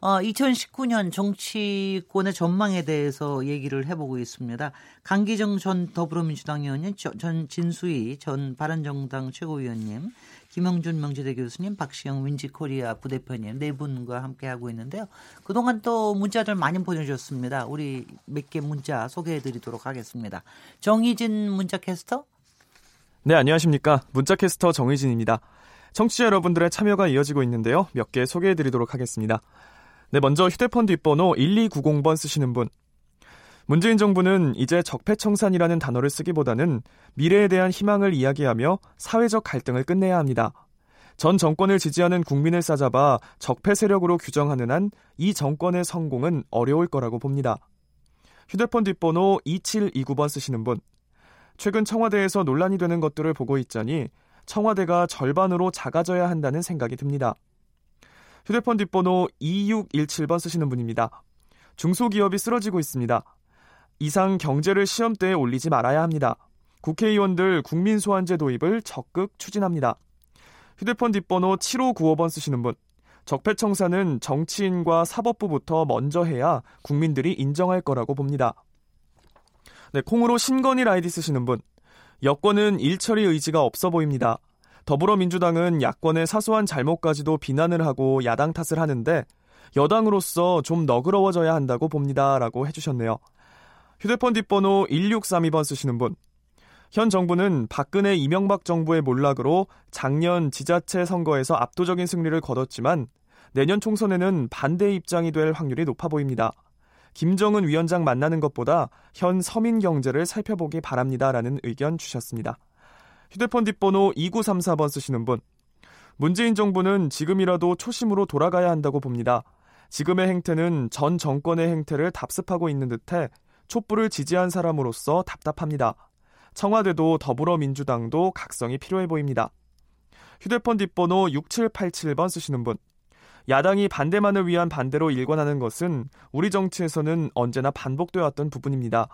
어, 2019년 정치권의 전망에 대해서 얘기를 해보고 있습니다. 강기정 전 더불어민주당 의원님, 저- 전 진수희 전 바른정당 최고위원님, 김영준 명지대 교수님, 박시영 윈지코리아 부대표님 네 분과 함께 하고 있는데요. 그동안 또 문자들 많이 보내주셨습니다. 우리 몇 개 문자 소개해드리도록 하겠습니다. 정희진 문자 캐스터, 네, 안녕하십니까. 문자캐스터 정의진입니다. 청취자 여러분들의 참여가 이어지고 있는데요. 몇 개 소개해 드리도록 하겠습니다. 네, 먼저 휴대폰 뒷번호 1290번 쓰시는 분. 문재인 정부는 이제 적폐청산이라는 단어를 쓰기보다는 미래에 대한 희망을 이야기하며 사회적 갈등을 끝내야 합니다. 전 정권을 지지하는 국민을 싸잡아 적폐 세력으로 규정하는 한 이 정권의 성공은 어려울 거라고 봅니다. 휴대폰 뒷번호 2729번 쓰시는 분. 최근 청와대에서 논란이 되는 것들을 보고 있자니 청와대가 절반으로 작아져야 한다는 생각이 듭니다. 휴대폰 뒷번호 2617번 쓰시는 분입니다. 중소기업이 쓰러지고 있습니다. 이상 경제를 시험대에 올리지 말아야 합니다. 국회의원들 국민소환제 도입을 적극 추진합니다. 휴대폰 뒷번호 7595번 쓰시는 분. 적폐청산은 정치인과 사법부부터 먼저 해야 국민들이 인정할 거라고 봅니다. 네, 콩으로 신건일 아이디 쓰시는 분. 여권은 일처리 의지가 없어 보입니다. 더불어민주당은 야권의 사소한 잘못까지도 비난을 하고 야당 탓을 하는데 여당으로서 좀 너그러워져야 한다고 봅니다. 라고 해주셨네요. 휴대폰 뒷번호 1632번 쓰시는 분. 현 정부는 박근혜 이명박 정부의 몰락으로 작년 지자체 선거에서 압도적인 승리를 거뒀지만 내년 총선에는 반대 입장이 될 확률이 높아 보입니다. 김정은 위원장 만나는 것보다 현 서민 경제를 살펴보기 바랍니다라는 의견 주셨습니다. 휴대폰 뒷번호 2934번 쓰시는 분. 문재인 정부는 지금이라도 초심으로 돌아가야 한다고 봅니다. 지금의 행태는 전 정권의 행태를 답습하고 있는 듯해 촛불을 지지한 사람으로서 답답합니다. 청와대도 더불어민주당도 각성이 필요해 보입니다. 휴대폰 뒷번호 6787번 쓰시는 분. 야당이 반대만을 위한 반대로 일관하는 것은 우리 정치에서는 언제나 반복되어 왔던 부분입니다.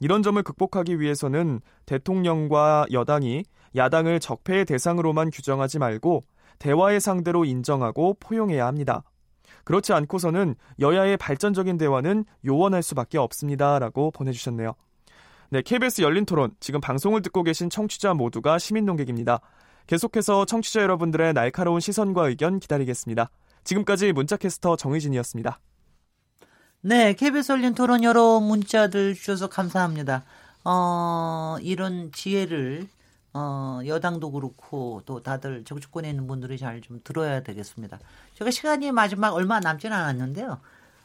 이런 점을 극복하기 위해서는 대통령과 여당이 야당을 적폐의 대상으로만 규정하지 말고 대화의 상대로 인정하고 포용해야 합니다. 그렇지 않고서는 여야의 발전적인 대화는 요원할 수밖에 없습니다. 라고 보내주셨네요. 네, KBS 열린 토론. 지금 방송을 듣고 계신 청취자 모두가 시민 농객입니다. 계속해서 청취자 여러분들의 날카로운 시선과 의견 기다리겠습니다. 지금까지 문자캐스터 정의진이었습니다. 네, KBS 열린 토론 여러 문자들 주셔서 감사합니다. 어, 이런 지혜를 어, 여당도 그렇고 또 다들 정치권에 있는 분들이 잘 좀 들어야 되겠습니다. 제가 시간이 마지막 얼마 남지는 않았는데요.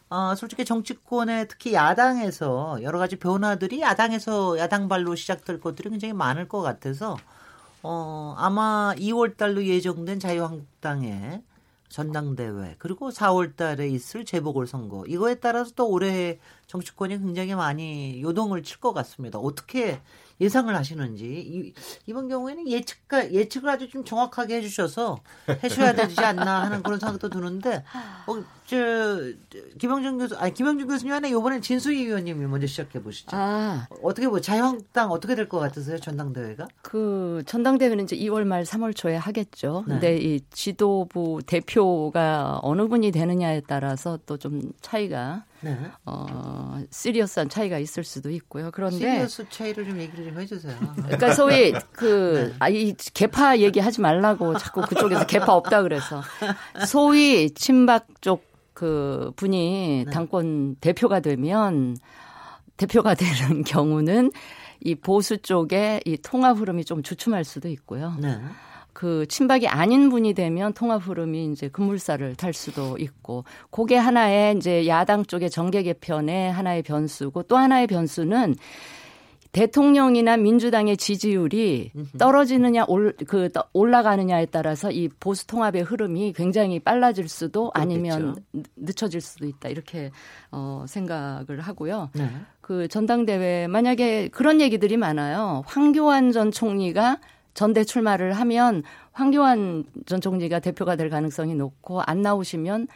어, 솔직히 정치권에 특히 야당에서 여러 가지 변화들이 야당에서 야당발로 시작될 것들이 굉장히 많을 것 같아서 어, 아마 2월 달로 예정된 자유한국당의 전당대회 그리고 4월 달에 있을 재보궐선거 이거에 따라서 또 올해 정치권이 굉장히 많이 요동을 칠 것 같습니다. 어떻게 예상을 하시는지 이, 이번 경우에는 예측가 예측을 아주 좀 정확하게 해주셔서 해줘야 되지 않나 하는 그런 생각도 드는데 어, 저 김영준 교수 아니 김영준 교수님 이번에 진수희 의원님이 먼저 시작해 보시죠. 아. 어떻게 뭐 자유한국당 어떻게 될 것 같으세요 전당대회가? 그 전당대회는 이제 2월 말 3월 초에 하겠죠. 네. 근데 이 지도부 대표가 어느 분이 되느냐에 따라서 또 좀 차이가 네. 어 시리어스한 차이가 있을 수도 있고요. 그런데 시리어스 차이를 좀 얘기를 좀 해주세요. 그러니까 소위 네. 그, 아, 이 개파 얘기하지 말라고 자꾸 그쪽에서 개파 없다 그래서. 소위 친박 쪽 그 분이 네. 당권 대표가 되면 대표가 되는 경우는 이 보수 쪽에 이 통합 흐름이 좀 주춤할 수도 있고요. 네. 그 친박이 아닌 분이 되면 통합 흐름이 이제 급물살을 탈 수도 있고 그게 하나의 이제 야당 쪽의 정계 개편의 하나의 변수고 또 하나의 변수는 대통령이나 민주당의 지지율이 떨어지느냐 올, 그 떠- 올라가느냐에 따라서 이 보수 통합의 흐름이 굉장히 빨라질 수도 아니면 늦- 늦춰질 수도 있다 이렇게 어 생각을 하고요. 네. 그 전당대회 만약에 그런 얘기들이 많아요. 황교안 전 총리가 전대 출마를 하면 황교안 전 총리가 대표가 될 가능성이 높고 안 나오시면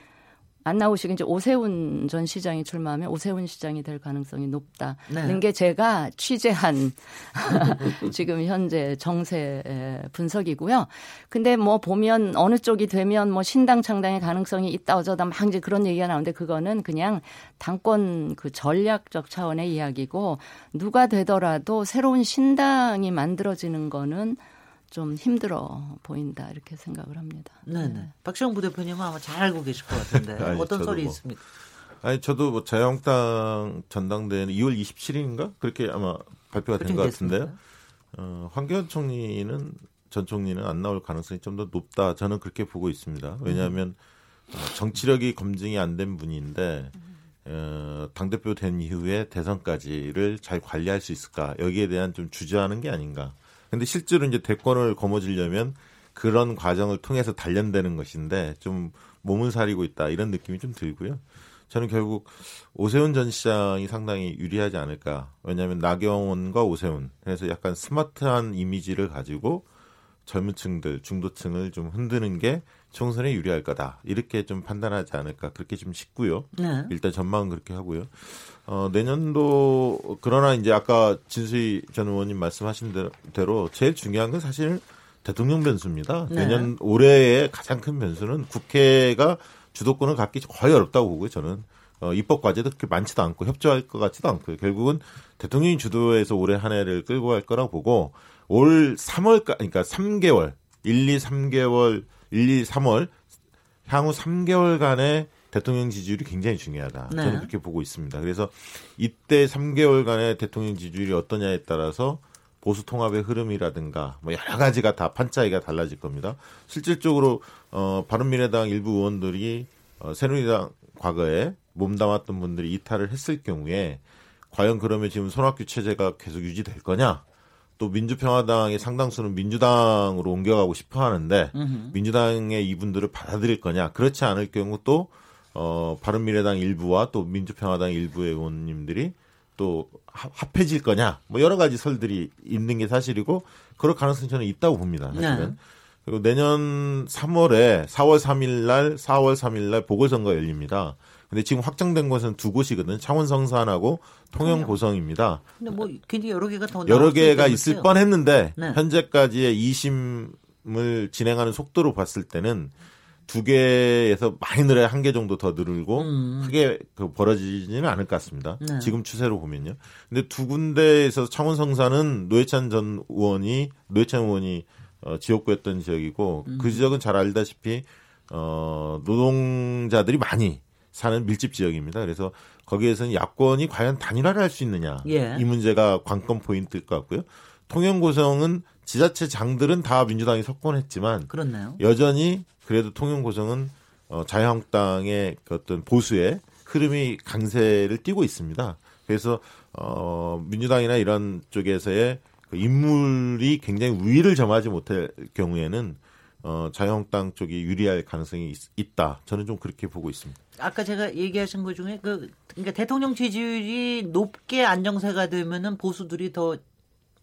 안 나오시고 이제 오세훈 전 시장이 출마하면 오세훈 시장이 될 가능성이 높다는 네. 게 제가 취재한 지금 현재 정세 분석이고요. 근데 뭐 보면 어느 쪽이 되면 뭐 신당 창당의 가능성이 있다 어쩌다 막 이제 그런 얘기가 나오는데 그거는 그냥 당권 그 전략적 차원의 이야기고 누가 되더라도 새로운 신당이 만들어지는 거는 좀 힘들어 보인다 이렇게 생각을 합니다. 네네. 박시영 부대표님은 아마 잘 알고 계실 것 같은데 아니, 어떤 소리 뭐. 있습니까? 아니 저도 뭐 자유한국당 전당대회는 2월 27일인가 그렇게 아마 발표가 된 것 같은데요. 어, 황교안 총리는 전 총리는 안 나올 가능성이 좀 더 높다. 저는 그렇게 보고 있습니다. 왜냐하면 어, 정치력이 검증이 안 된 분인데 어, 당 대표 된 이후에 대선까지를 잘 관리할 수 있을까 여기에 대한 좀 주저하는 게 아닌가. 근데 실제로 이제 대권을 거머쥐려면 그런 과정을 통해서 단련되는 것인데 좀 몸을 사리고 있다 이런 느낌이 좀 들고요. 저는 결국 오세훈 전 시장이 상당히 유리하지 않을까. 왜냐하면 나경원과 오세훈 그래서 약간 스마트한 이미지를 가지고 젊은 층들, 중도층을 좀 흔드는 게 총선에 유리할 거다. 이렇게 좀 판단하지 않을까. 그렇게 좀 싶고요. 네. 일단 전망은 그렇게 하고요. 어, 내년도 그러나 이제 아까 진수희 전 의원님 말씀하신 대로- 제일 중요한 건 사실 대통령 변수입니다. 네. 내년 올해의 가장 큰 변수는 국회가 주도권을 갖기 거의 어렵다고 보고요. 저는 어, 입법 과제도 그렇게 많지도 않고 협조할 것 같지도 않고요. 결국은 대통령이 주도해서 올해 한 해를 끌고 갈 거라고 보고 올 3월까 그러니까 3개월 1, 2, 3개월 1, 2, 3월 향후 3개월간의 대통령 지지율이 굉장히 중요하다. 네. 저는 그렇게 보고 있습니다. 그래서 이때 3개월간의 대통령 지지율이 어떠냐에 따라서 보수 통합의 흐름이라든가 뭐 여러 가지가 다 판짜기가 달라질 겁니다. 실질적으로 어 바른미래당 일부 의원들이 어 새누리당 과거에 몸담았던 분들이 이탈을 했을 경우에 과연 그러면 지금 손학규 체제가 계속 유지될 거냐? 또 민주평화당의 상당수는 민주당으로 옮겨가고 싶어 하는데 음흠. 민주당의 이분들을 받아들일 거냐? 그렇지 않을 경우 또 어, 바른미래당 일부와 또 민주평화당 일부의 의원님들이 또 합- 합해질 거냐? 뭐 여러 가지 설들이 있는 게 사실이고 그럴 가능성이 저는 있다고 봅니다. 사실은. 네. 그리고 내년 3월에 4월 3일 날, 4월 3일 날 보궐선거 열립니다. 근데 지금 확정된 것은 두 곳이거든요. 창원 성산하고 통영 고성입니다. 근데 뭐 굉장히 여러 개가 더 여러 개가? 있을 뻔 했는데 네. 현재까지의 2심을 진행하는 속도로 봤을 때는 두 개에서 많이 늘어야 한 개 정도 더 늘고 음. 크게 그 벌어지지는 않을 것 같습니다. 네. 지금 추세로 보면요. 근데 두 군데에서 창원 성산은 노회찬 전 의원이 노회찬 의원이 어, 지역구였던 지역이고 음. 그 지역은 잘 알다시피 어, 노동자들이 많이 사는 밀집 지역입니다. 그래서 거기에서는 야권이 과연 단일화를 할 수 있느냐 예. 이 문제가 관건 포인트일 것 같고요. 통영 고성은 지자체 장들은 다 민주당이 석권했지만 그렇나요? 여전히 그래도 통영 고성은 어, 자유한국당의 그 어떤 보수의 흐름이 강세를 띠고 있습니다. 그래서 어, 민주당이나 이런 쪽에서의 그 인물이 굉장히 우위를 점하지 못할 경우에는 어, 자유한국당 쪽이 유리할 가능성이 있, 다 저는 좀 그렇게 보고 있습니다. 아까 제가 얘기하신 것 중에 그 그러니까 대통령 지지율이 높게 안정세가 되면은 보수들이 더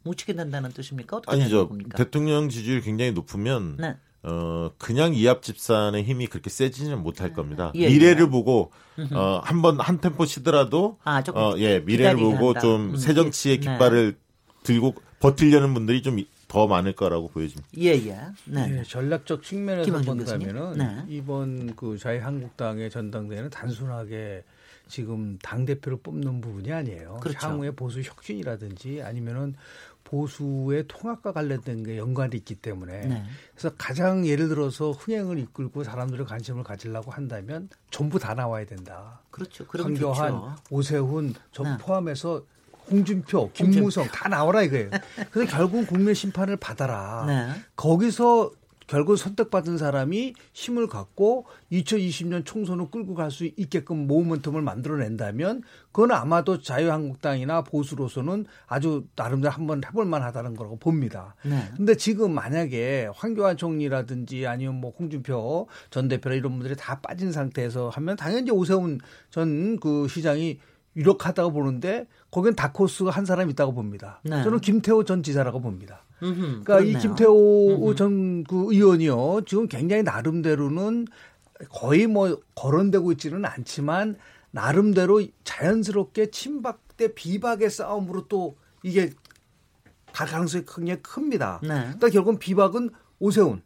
뭉치게 된다는 뜻입니까? 어떻게 아니죠. 봅니까? 대통령 지지율이 굉장히 높으면 네. 어 그냥 이합 집산의 힘이 그렇게 세지는 못할 겁니다. 예, 미래를 예. 보고 어 한 번 한 템포 쉬더라도 아, 조금 어예 미래를 보고 한다. 좀 음, 새 정치의 네. 깃발을 들고 버틸려는 분들이 좀 더 많을 거라고 보여집니다. 예, 예. 네. 네, 전략적 측면에서. 본다면은 네. 이번 그 자유한국당의 전당대회는 단순하게 지금 당 대표를 뽑는 부분이 아니에요. 그렇죠. 향후의 보수 혁신이라든지 아니면은 보수의 통합과 관련된 게 연관이 있기 때문에 네. 그래서 가장 예를 들어서 흥행을 이끌고 사람들의 관심을 가지려고 한다면 전부 다 나와야 된다. 그렇죠. 그러면 황교안. 오세훈 저 네. 포함해서 홍준표, 김무성 다 나와라 이거예요. 그래서 결국 국민 심판을 받아라. 네. 거기서 결국 선택받은 사람이 힘을 갖고 2020년 총선을 끌고 갈 수 있게끔 모멘텀을 만들어낸다면 그건 아마도 자유한국당이나 보수로서는 아주 나름대로 한번 해볼 만하다는 거라고 봅니다. 네. 근데 지금 만약에 황교안 총리라든지 아니면 뭐 홍준표 전 대표나 이런 분들이 다 빠진 상태에서 하면 당연히 오세훈 전 그 시장이 유력하다고 보는데 거기는 다코스가 한 사람 있다고 봅니다. 네. 저는 김태호 전 지사라고 봅니다. 음흠, 그러니까 이 그렇네요. 김태호 전 그 의원이요. 지금 굉장히 나름대로는 거의 뭐 거론되고 있지는 않지만 나름대로 자연스럽게 친박 대 비박의 싸움으로 또 이게 갈 가능성이 굉장히 큽니다. 네. 그러니까 결국은 비박은 오세훈.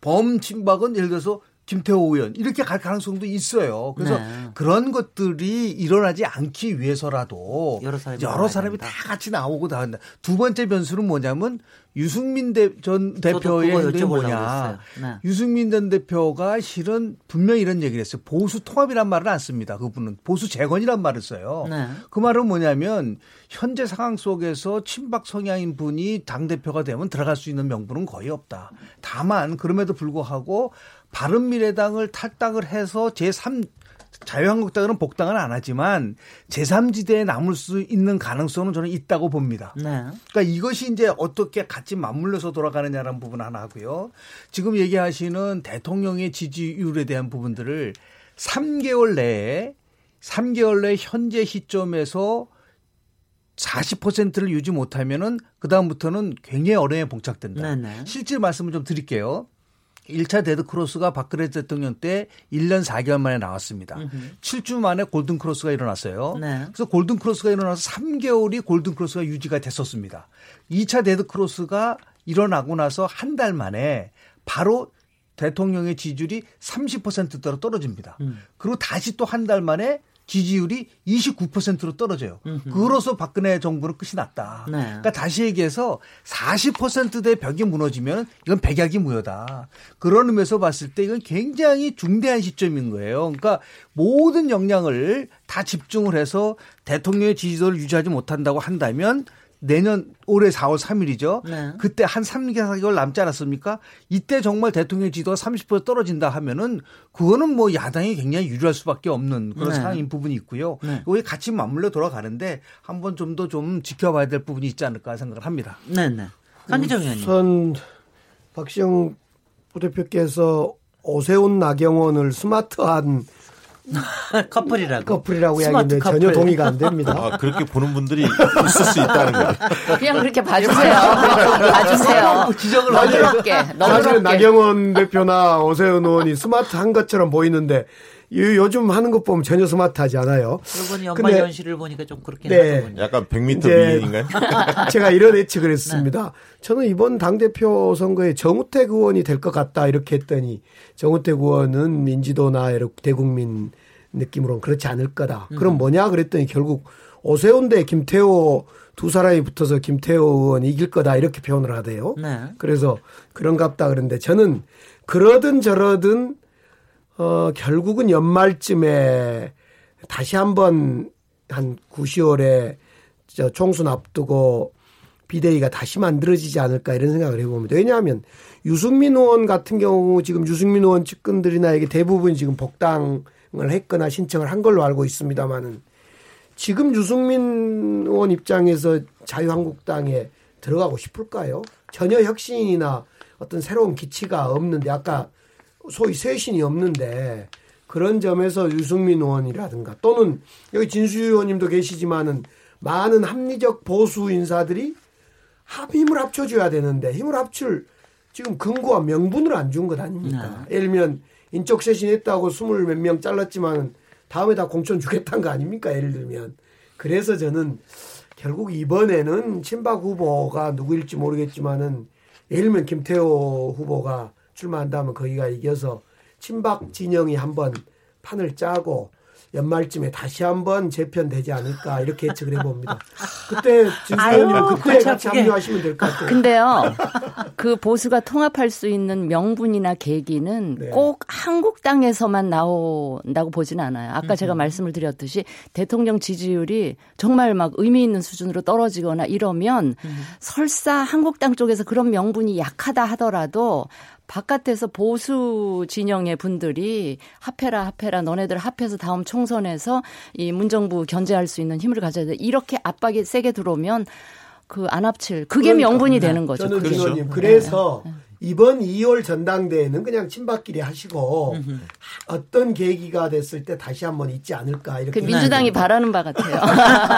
범친박은 예를 들어서 김태호 의원 이렇게 갈 가능성도 있어요. 그래서 네. 그런 것들이 일어나지 않기 위해서라도 여러 사람이 여러 사람이. 다 같이 나오고 다 한다. 두 번째 변수는 뭐냐면 유승민 대, 전 대표의 행동이 뭐냐. 네. 유승민 전 대표가 실은 분명히 이런 얘기를 했어요. 보수 통합이란 말을 안 씁니다. 그분은 보수 재건이란 말을 써요. 네. 그 말은 뭐냐면 현재 상황 속에서 친박 성향인 분이 당 대표가 되면 들어갈 수 있는 명분은 거의 없다. 다만 그럼에도 불구하고 바른미래당을 탈당을 해서 제3 자유한국당은 복당은 안 하지만 제3지대에 남을 수 있는 가능성은 저는 있다고 봅니다. 네. 그러니까 이것이 이제 어떻게 같이 맞물려서 돌아가느냐라는 부분 하나 하고요. 지금 얘기하시는 대통령의 지지율에 대한 부분들을 3개월 내에 3개월 내 현재 시점에서 40%를 유지 못하면은 그다음부터는 굉장히 어려움에 봉착된다. 네네. 실제 말씀을 좀 드릴게요. 1차 dead cross가 박근혜 대통령 때 1년 4개월 만에 나왔습니다. 7주 만에 golden cross가 일어났어요. 네. 그래서 golden cross가 일어나서 3개월이 golden cross가 유지가 됐었습니다. 2차 dead cross가 일어나고 나서 한 달 만에 바로 대통령의 지지율이 30%대로 떨어집니다. 그리고 다시 또 한 달 만에 지지율이 29%로 떨어져요. 그로서 박근혜 정부는 끝이 났다. 네. 그러니까 다시 얘기해서 40%대 벽이 무너지면 이건 백약이 무효다. 그런 의미에서 봤을 때 이건 굉장히 중대한 시점인 거예요. 그러니까 모든 역량을 다 집중을 해서 대통령의 지지도를 유지하지 못한다고 한다면 내년 올해 4월 3일이죠. 네. 그때 한 3개월 남지 않았습니까? 이때 정말 대통령 지지도가 30% 떨어진다 하면은 그거는 뭐 야당이 굉장히 유리할 수밖에 없는 그런 네. 상황인 부분이 있고요. 네. 이게 같이 맞물려 돌아가는데 한번 좀 더좀 지켜봐야 될 부분이 있지 않을까 생각을 합니다. 네, 네. 강기정 의원님. 우선 박시영 부대표께서 오세훈 나경원을 스마트한 커플이라고. 커플이라고 스마트 이야기했는데 커플. 전혀 동의가 안 됩니다. 아, 그렇게 보는 분들이 있을 수 있다는 거죠. 그냥 그렇게 봐주세요. 봐주세요. 지적을 너그럽게, 사실. 나경원 대표나 오세훈 의원이 스마트한 것처럼 보이는데 요- 요즘 하는 것 보면 전혀 스마트하지 않아요. 이번 연말 근데- 연시를 보니까 좀 그렇긴 네. 약간 100m 이제 미인인가요? 제가 이런 예측을 했습니다. 저는 이번 당대표 선거에 정우택 의원이 될 것 같다 이렇게 했더니 정우택 의원은 민지도나 이렇게 대국민 느낌으로는 그렇지 않을 거다. 그럼 뭐냐 그랬더니 결국 오세훈 대 김태호 두 사람이 붙어서 김태호 의원 이길 거다 이렇게 표현을 하대요. 네. 그래서 그런갑다 그런데 저는 그러든 저러든 어 결국은 연말쯤에 다시 한번 한 9, 10월에 저 총선 앞두고 비대위가 다시 만들어지지 않을까 이런 생각을 해봅니다. 왜냐하면 유승민 의원 같은 경우 지금 유승민 의원 측근들이나 이게 대부분 지금 복당을 했거나 신청을 한 걸로 알고 있습니다만은 지금 유승민 의원 입장에서 자유한국당에 들어가고 싶을까요? 전혀 혁신이나 어떤 새로운 기치가 없는데 아까 소위 쇄신이 없는데 그런 점에서 유승민 의원이라든가 또는 여기 진수 의원님도 계시지만은 많은 합리적 보수 인사들이 합 힘을 합쳐줘야 되는데 힘을 합칠 지금 근거와 명분을 안 준 것 아닙니까? 네. 예를 들면 인적 쇄신했다고 스물 몇 명 잘랐지만 다음에 다 공천 주겠다는 거 아닙니까? 예를 들면 그래서 저는 결국 이번에는 친박 후보가 누구일지 모르겠지만은 예를 들면 김태호 후보가 출마한다면 거기가 이겨서 친박 진영이 한번 판을 짜고 연말쯤에 다시 한번 재편되지 않을까 이렇게 예측을 해봅니다. 그때 진수현님 아유, 그때 같이. 합류하시면 될 것 같아요. 근데요, 그 보수가 통합할 수 있는 명분이나 계기는 네. 꼭 한국당에서만 나온다고 보지는 않아요. 아까 제가 말씀을 드렸듯이 대통령 지지율이 정말 막 의미 있는 수준으로 떨어지거나 이러면 설사 한국당 쪽에서 그런 명분이 약하다 하더라도 바깥에서 보수 진영의 분들이 합해라 합해라 너네들 합해서 다음 총선에서 이 문정부 견제할 수 있는 힘을 가져야 돼. 이렇게 압박이 세게 들어오면 그 안 합칠 그게 그러니까, 명분이 되는 거죠. 저는 그게. 의원님 그래서 이번 2월 전당대회는 그냥 친박끼리 하시고 어떤 계기가 됐을 때 다시 한번 있지 않을까 그 이렇게 민주당이 바라는 바 같아요.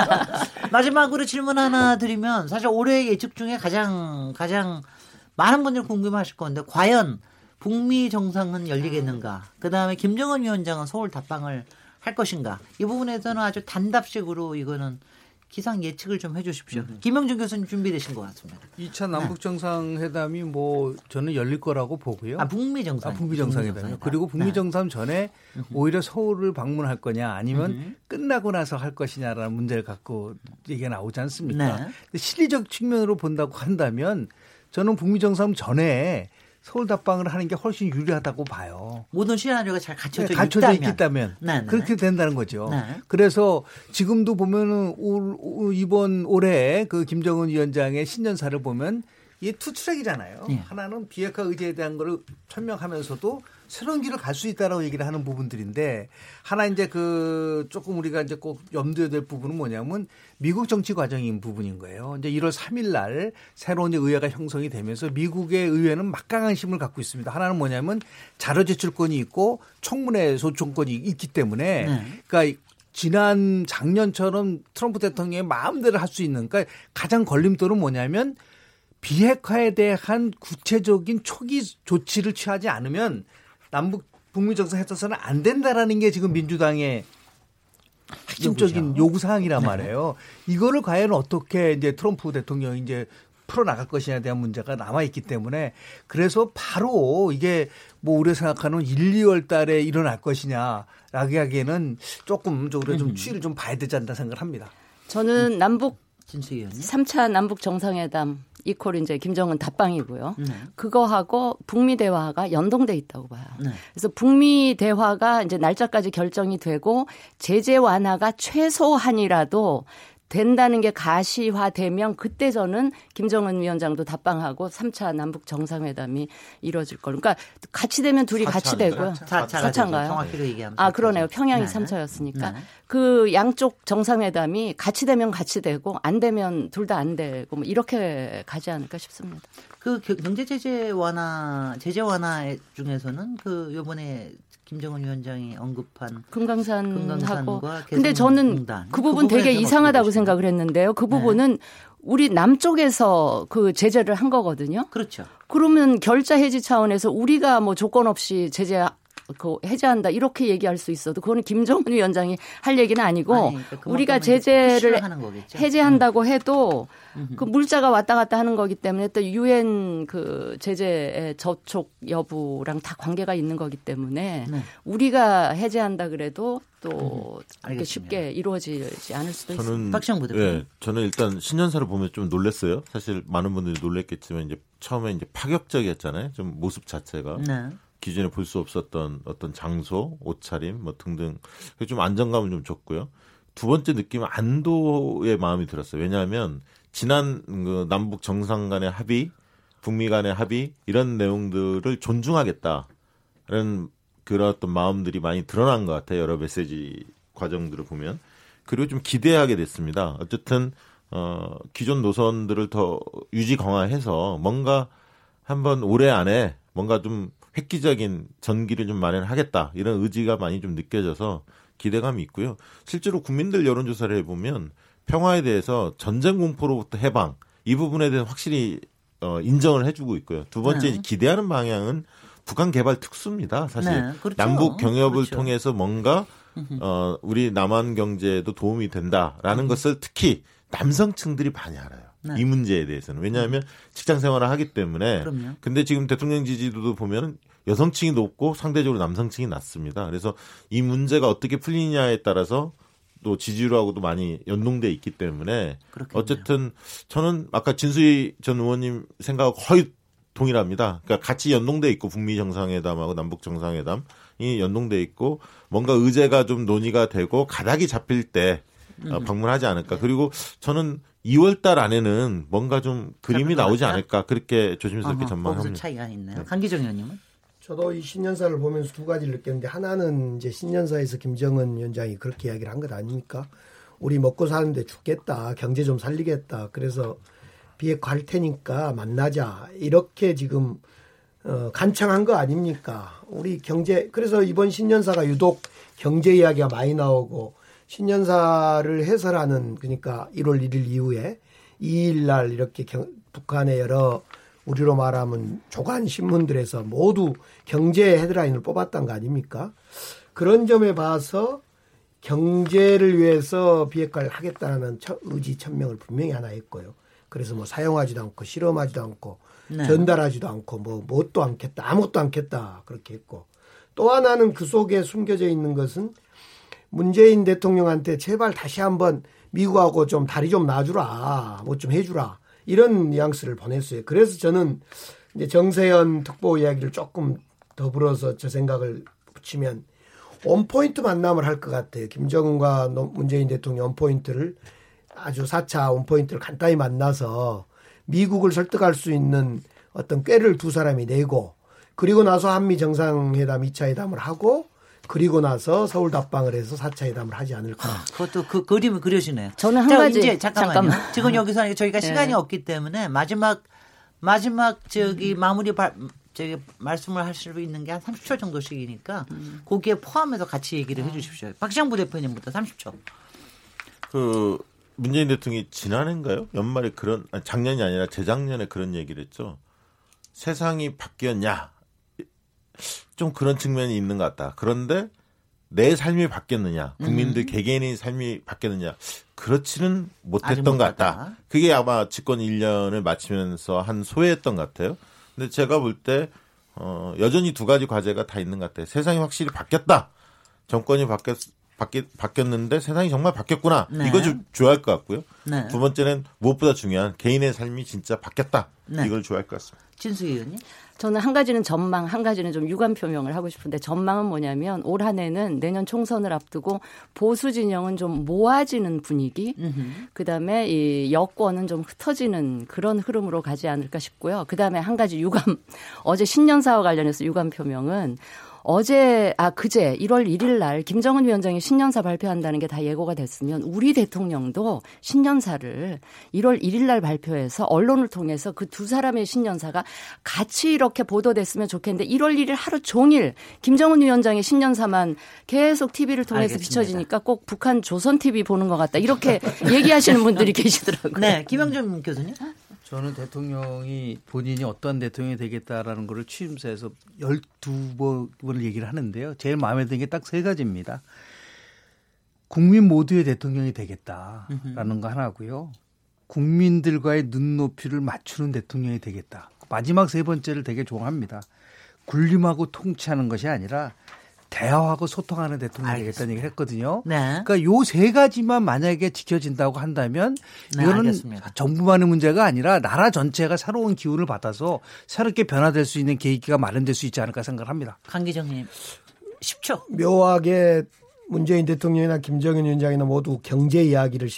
마지막으로 질문 하나 드리면 사실 올해 예측 중에 가장 가장 많은 분들이 궁금하실 건데 과연 북미 정상은 열리겠는가? 그 다음에 김정은 위원장은 서울 답방을 할 것인가? 이 부분에서는 아주 단답식으로 이거는 기상 예측을 좀 해주십시오. 김영준 교수님 준비되신 것 같습니다. 2차 남북 정상회담이 뭐 저는 열릴 거라고 보고요. 아 북미 정상. 아, 북미 정상회담이요. 그리고 북미 정상 전에 오히려 서울을 방문할 거냐 아니면 음. 끝나고 나서 할 것이냐라는 문제를 갖고 얘기가 나오지 않습니까? 네. 실리적 측면으로 본다고 한다면 저는 북미 정상 전에 서울 답방을 하는 게 훨씬 유리하다고 봐요. 모든 시나리오가 잘 갖춰져, 네, 갖춰져 있다면. 있다면 네, 네. 그렇게 된다는 거죠. 네. 그래서 지금도 보면은 올, 올- 이번 올해 그 김정은 위원장의 신년사를 보면 이게 투트랙이잖아요. 네. 하나는 비핵화 의제에 대한 거를 설명하면서도 새로운 길을 갈 수 있다라고 얘기를 하는 부분들인데 하나 이제 그 조금 우리가 이제 꼭 염두에 될 부분은 뭐냐면 미국 정치 과정인 부분인 거예요. 이제 1월 3일 날 새로운 의회가 형성이 되면서 미국의 의회는 막강한 힘을 갖고 있습니다. 하나는 뭐냐면 자료 제출권이 있고 청문회 소청권이 있기 때문에 네. 그러니까 지난 작년처럼 트럼프 대통령의 마음대로 할 수 있는 그러니까 가장 걸림돌은 뭐냐면 비핵화에 대한 구체적인 초기 조치를 취하지 않으면 남북 북미 정상 해서는 안 된다라는 게 지금 민주당의 핵심적인 요구 사항이란 네. 말이에요. 이거를 과연 어떻게 이제 트럼프 대통령이 이제 풀어 나갈 것이냐에 대한 문제가 남아 있기 때문에 그래서 바로 이게 뭐 우리가 생각하는 1, 2월 달에 일어날 것이냐라고 하기에는 조금 좀 우리가 좀 추이를 좀 봐야 되지 않나 생각을 합니다. 저는 남북 진수 의원님. 3차 남북 정상회담 이퀄 이제 김정은 답방이고요. 네. 그거하고 북미 대화가 연동돼 있다고 봐요. 네. 그래서 북미 대화가 이제 날짜까지 결정이 되고 제재 완화가 최소한이라도 된다는 게 가시화되면 그때 저는 김정은 위원장도 답방하고 3차 남북 정상회담이 이루어질 거로. 그러니까 같이 되면 둘이 같이? 되고요. 사차가 사차인가요? 되죠. 정확히도 얘기하면 아, 그러네요. 평양이 네. 3차였으니까. 네. 그 양쪽 정상회담이 같이 되면 같이 되고 안 되면 둘 다 안 되고 뭐 이렇게 가지 않을까 싶습니다. 그 겨- 경제 제재 완화 제재 완화 중에서는 그 요번에 김정은 위원장이 언급한 금강산하고 금강산과 근데 저는 개성공단. 그 부분 부분에 되게 이상하다고 생각을 했는데요. 그 부분은 우리 남쪽에서 그 제재를 한 거거든요. 그렇죠. 그러면 결자 해지 차원에서 우리가 뭐 조건 없이 제재 그 해제한다 이렇게 얘기할 수 있어도 그거는 김정은 위원장이 할 얘기는 아니고 아니, 그러니까 우리가 제재를. 해제한다고 해도 그 물자가 왔다 갔다 하는 거기 때문에 또 유엔 그 제재의 저촉 여부랑 다 관계가 있는 거기 때문에 네. 우리가 해제한다 그래도 또 그렇게 알겠습니다. 쉽게 이루어지지 않을 수도 있습니다. 저는 박시영 부대표님. 예, 저는 일단 신년사를 보면 좀 놀랐어요. 사실 많은 분들이 놀랬겠지만 이제 처음에 이제 파격적이었잖아요. 좀 모습 자체가 네. 기존에 볼 수 없었던 어떤 장소, 옷차림 뭐 등등 좀 안정감을 좀 줬고요. 두 번째 느낌은 안도의 마음이 들었어요. 왜냐하면 지난 그 남북 정상 간의 합의, 북미 간의 합의 이런 내용들을 존중하겠다는 그런 어떤 마음들이 많이 드러난 것 같아요. 여러 메시지 과정들을 보면 그리고 좀 기대하게 됐습니다. 어쨌든 어 기존 노선들을 더 유지 강화해서 뭔가 한번 올해 안에 뭔가 좀 획기적인 전기를 좀 마련하겠다 이런 의지가 많이 좀 느껴져서 기대감이 있고요. 실제로 국민들 여론조사를 해보면 평화에 대해서 전쟁 공포로부터 해방 이 부분에 대해서 확실히 어, 인정을 해주고 있고요. 두 번째 네. 기대하는 방향은 북한 개발 특수입니다. 사실 네, 그렇죠. 남북 경협을 그렇죠. 통해서 뭔가 어, 우리 남한 경제에도 도움이 된다라는 것을 특히 남성층들이 많이 알아요. 네. 이 문제에 대해서는 왜냐하면 직장 생활을 하기 때문에 그럼요. 근데 지금 대통령 지지도도 보면 여성층이 높고 상대적으로 남성층이 낮습니다. 그래서 이 문제가 어떻게 풀리냐에 따라서 또 지지율하고도 많이 연동돼 있기 때문에 그렇겠네요. 어쨌든 저는 아까 진수희 전 의원님 생각하고 거의 동일합니다. 그러니까 같이 연동돼 있고 북미 정상회담하고 남북 정상회담이 연동돼 있고 뭔가 의제가 좀 논의가 되고 가닥이 잡힐 때 어, 음. 방문하지 않을까. 그리고 저는 2월 달 안에는 뭔가 좀 그림이 나오지? 않을까 그렇게 조심스럽게 어허, 전망합니다. 차이가 있네요. 강기정 의원님은? 저도 이 신년사를 보면서 두 가지를 느꼈는데 하나는 이제 신년사에서 김정은 위원장이 그렇게 이야기를 한 것 아닙니까? 우리 먹고 사는데 죽겠다. 경제 좀 살리겠다. 그래서 비핵화 할 테니까 만나자. 이렇게 지금 어, 간청한 거 아닙니까? 우리 경제 그래서 이번 신년사가 유독 경제 이야기가 많이 나오고 신년사를 해설하는 그러니까 1월 1일 이후에 2일 날 이렇게 경- 북한의 여러 우리로 말하면 조간 신문들에서 모두 경제 헤드라인을 뽑았던 거 아닙니까? 그런 점에 봐서 경제를 위해서 비핵화를 하겠다는 처- 의지 천명을 분명히 하나 했고요. 그래서 뭐 사용하지도 않고 실험하지도 않고 네. 전달하지도 않고 뭐 뭣도 않겠다 아무것도 않겠다 그렇게 했고 또 하나는 그 속에 숨겨져 있는 것은 문재인 대통령한테 제발 다시 한번 미국하고 좀 다리 좀 놔주라 뭐 좀 해주라 이런 뉘앙스를 보냈어요. 그래서 저는 이제 정세현 특보 이야기를 조금 더불어서 저 생각을 붙이면 one-point 만남을 할 것 같아요. 김정은과 노- 문재인 대통령 one-point를 아주 4차 one-point를 간단히 만나서 미국을 설득할 수 있는 어떤 꾀를 두 사람이 내고 그리고 나서 한미 정상회담 2차 회담을 하고 그리고 나서 서울 답방을 해서 4차 회담을 하지 않을까. 그것도 그 그림이 그려지네요. 저는 한 자, 가지- 이제 잠깐만요. 잠깐만. 지금 여기서 저희가 네. 시간이 없기 때문에 마지막 마지막 저기 마무리 발, 저기 말씀을 할 수 있는 게 한 30초 정도씩이니까 거기에 포함해서 같이 얘기를 해 주십시오. 박시영 부 대표님부터 30초. 그 문재인 대통령이 지난해인가요? 연말에 그런 아니, 작년이 아니라 재작년에 그런 얘기를 했죠. 세상이 바뀌었냐? 좀 그런 측면이 있는 것 같다. 그런데 내 삶이 바뀌었느냐? 국민들 음. 개개인의 삶이 바뀌었느냐? 그렇지는 못했던 못것 같다. 그게 아마 집권 1년을 마치면서 한 소회였던 것 같아요. 근데 제가 볼 때 어, 여전히 두 가지 과제가 다 있는 것 같아요. 세상이 확실히 바뀌었다. 정권이 바뀌었, 바뀌, 바뀌었는데 세상이 정말 바뀌었구나. 네. 이거 좀 좋아할 것 같고요. 네. 두 번째는 무엇보다 중요한 개인의 삶이 진짜 바뀌었다. 네. 이걸 좋아할 것 같습니다. 진수 의원님. 저는 한 가지는 전망, 한 가지는 좀 유감 표명을 하고 싶은데 전망은 뭐냐면 올 한해는 내년 총선을 앞두고 보수 진영은 좀 모아지는 분위기, 그다음에 이 여권은 좀 흩어지는 그런 흐름으로 가지 않을까 싶고요. 그다음에 한 가지 유감 어제 신년사와 관련해서 유감 표명은 어제 아 그제 1월 1일 날 김정은 위원장이 신년사 발표한다는 게 다 예고가 됐으면 우리 대통령도 신년사를 1월 1일 날 발표해서 언론을 통해서 그 두 사람의 신년사가 같이 이렇게 보도됐으면 좋겠는데 1월 1일 하루 종일 김정은 위원장의 신년사만 계속 TV를 통해서 알겠습니다. 비춰지니까 꼭 북한 조선 TV 보는 것 같다 이렇게 얘기하시는 분들이 계시더라고요. 네, 김영준 교수님. 저는 대통령이 본인이 어떠한 대통령이 되겠다라는 거를 취임사에서 12번을 얘기를 하는데요. 제일 마음에 드는 게 딱 세 가지입니다. 국민 모두의 대통령이 되겠다라는 거 하나고요. 국민들과의 눈높이를 맞추는 대통령이 되겠다. 마지막 세 번째를 되게 좋아합니다. 군림하고 통치하는 것이 아니라 대화하고 소통하는 대통령이 되겠다는 얘기를 했거든요. 네. 그러니까 요 세 가지만 만약에 지켜진다고 한다면 네, 이거는 알겠습니다. 정부만의 문제가 아니라 나라 전체가 새로운 기운을 받아서 새롭게 변화될 수 있는 계기가 마련될 수 있지 않을까 생각을 합니다. 강기정님 10초. 묘하게 문재인 대통령이나 김정은 위원장이나 모두 경제 이야기를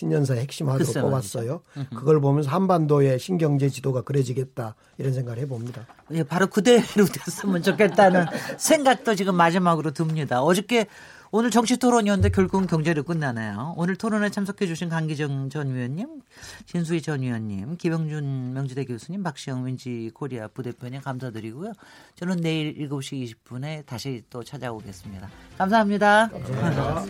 핵심하도록 글쎄 뽑았어요. 그걸 보면서 한반도의 신경제 지도가 그려지겠다 이런 생각을 해봅니다. 예, 바로 그대로 됐으면 좋겠다는 생각도 지금 마지막으로 듭니다. 어저께 오늘 정치 토론이었는데 결국은 경제로 끝나네요. 오늘 토론에 참석해 주신 강기정 전 위원님, 진수희 전 위원님, 기병준 명지대 교수님, 박시영 윈지 코리아 부대표님 감사드리고요. 저는 내일 7시 20분에 다시 또 찾아오겠습니다. 감사합니다. 감사합니다.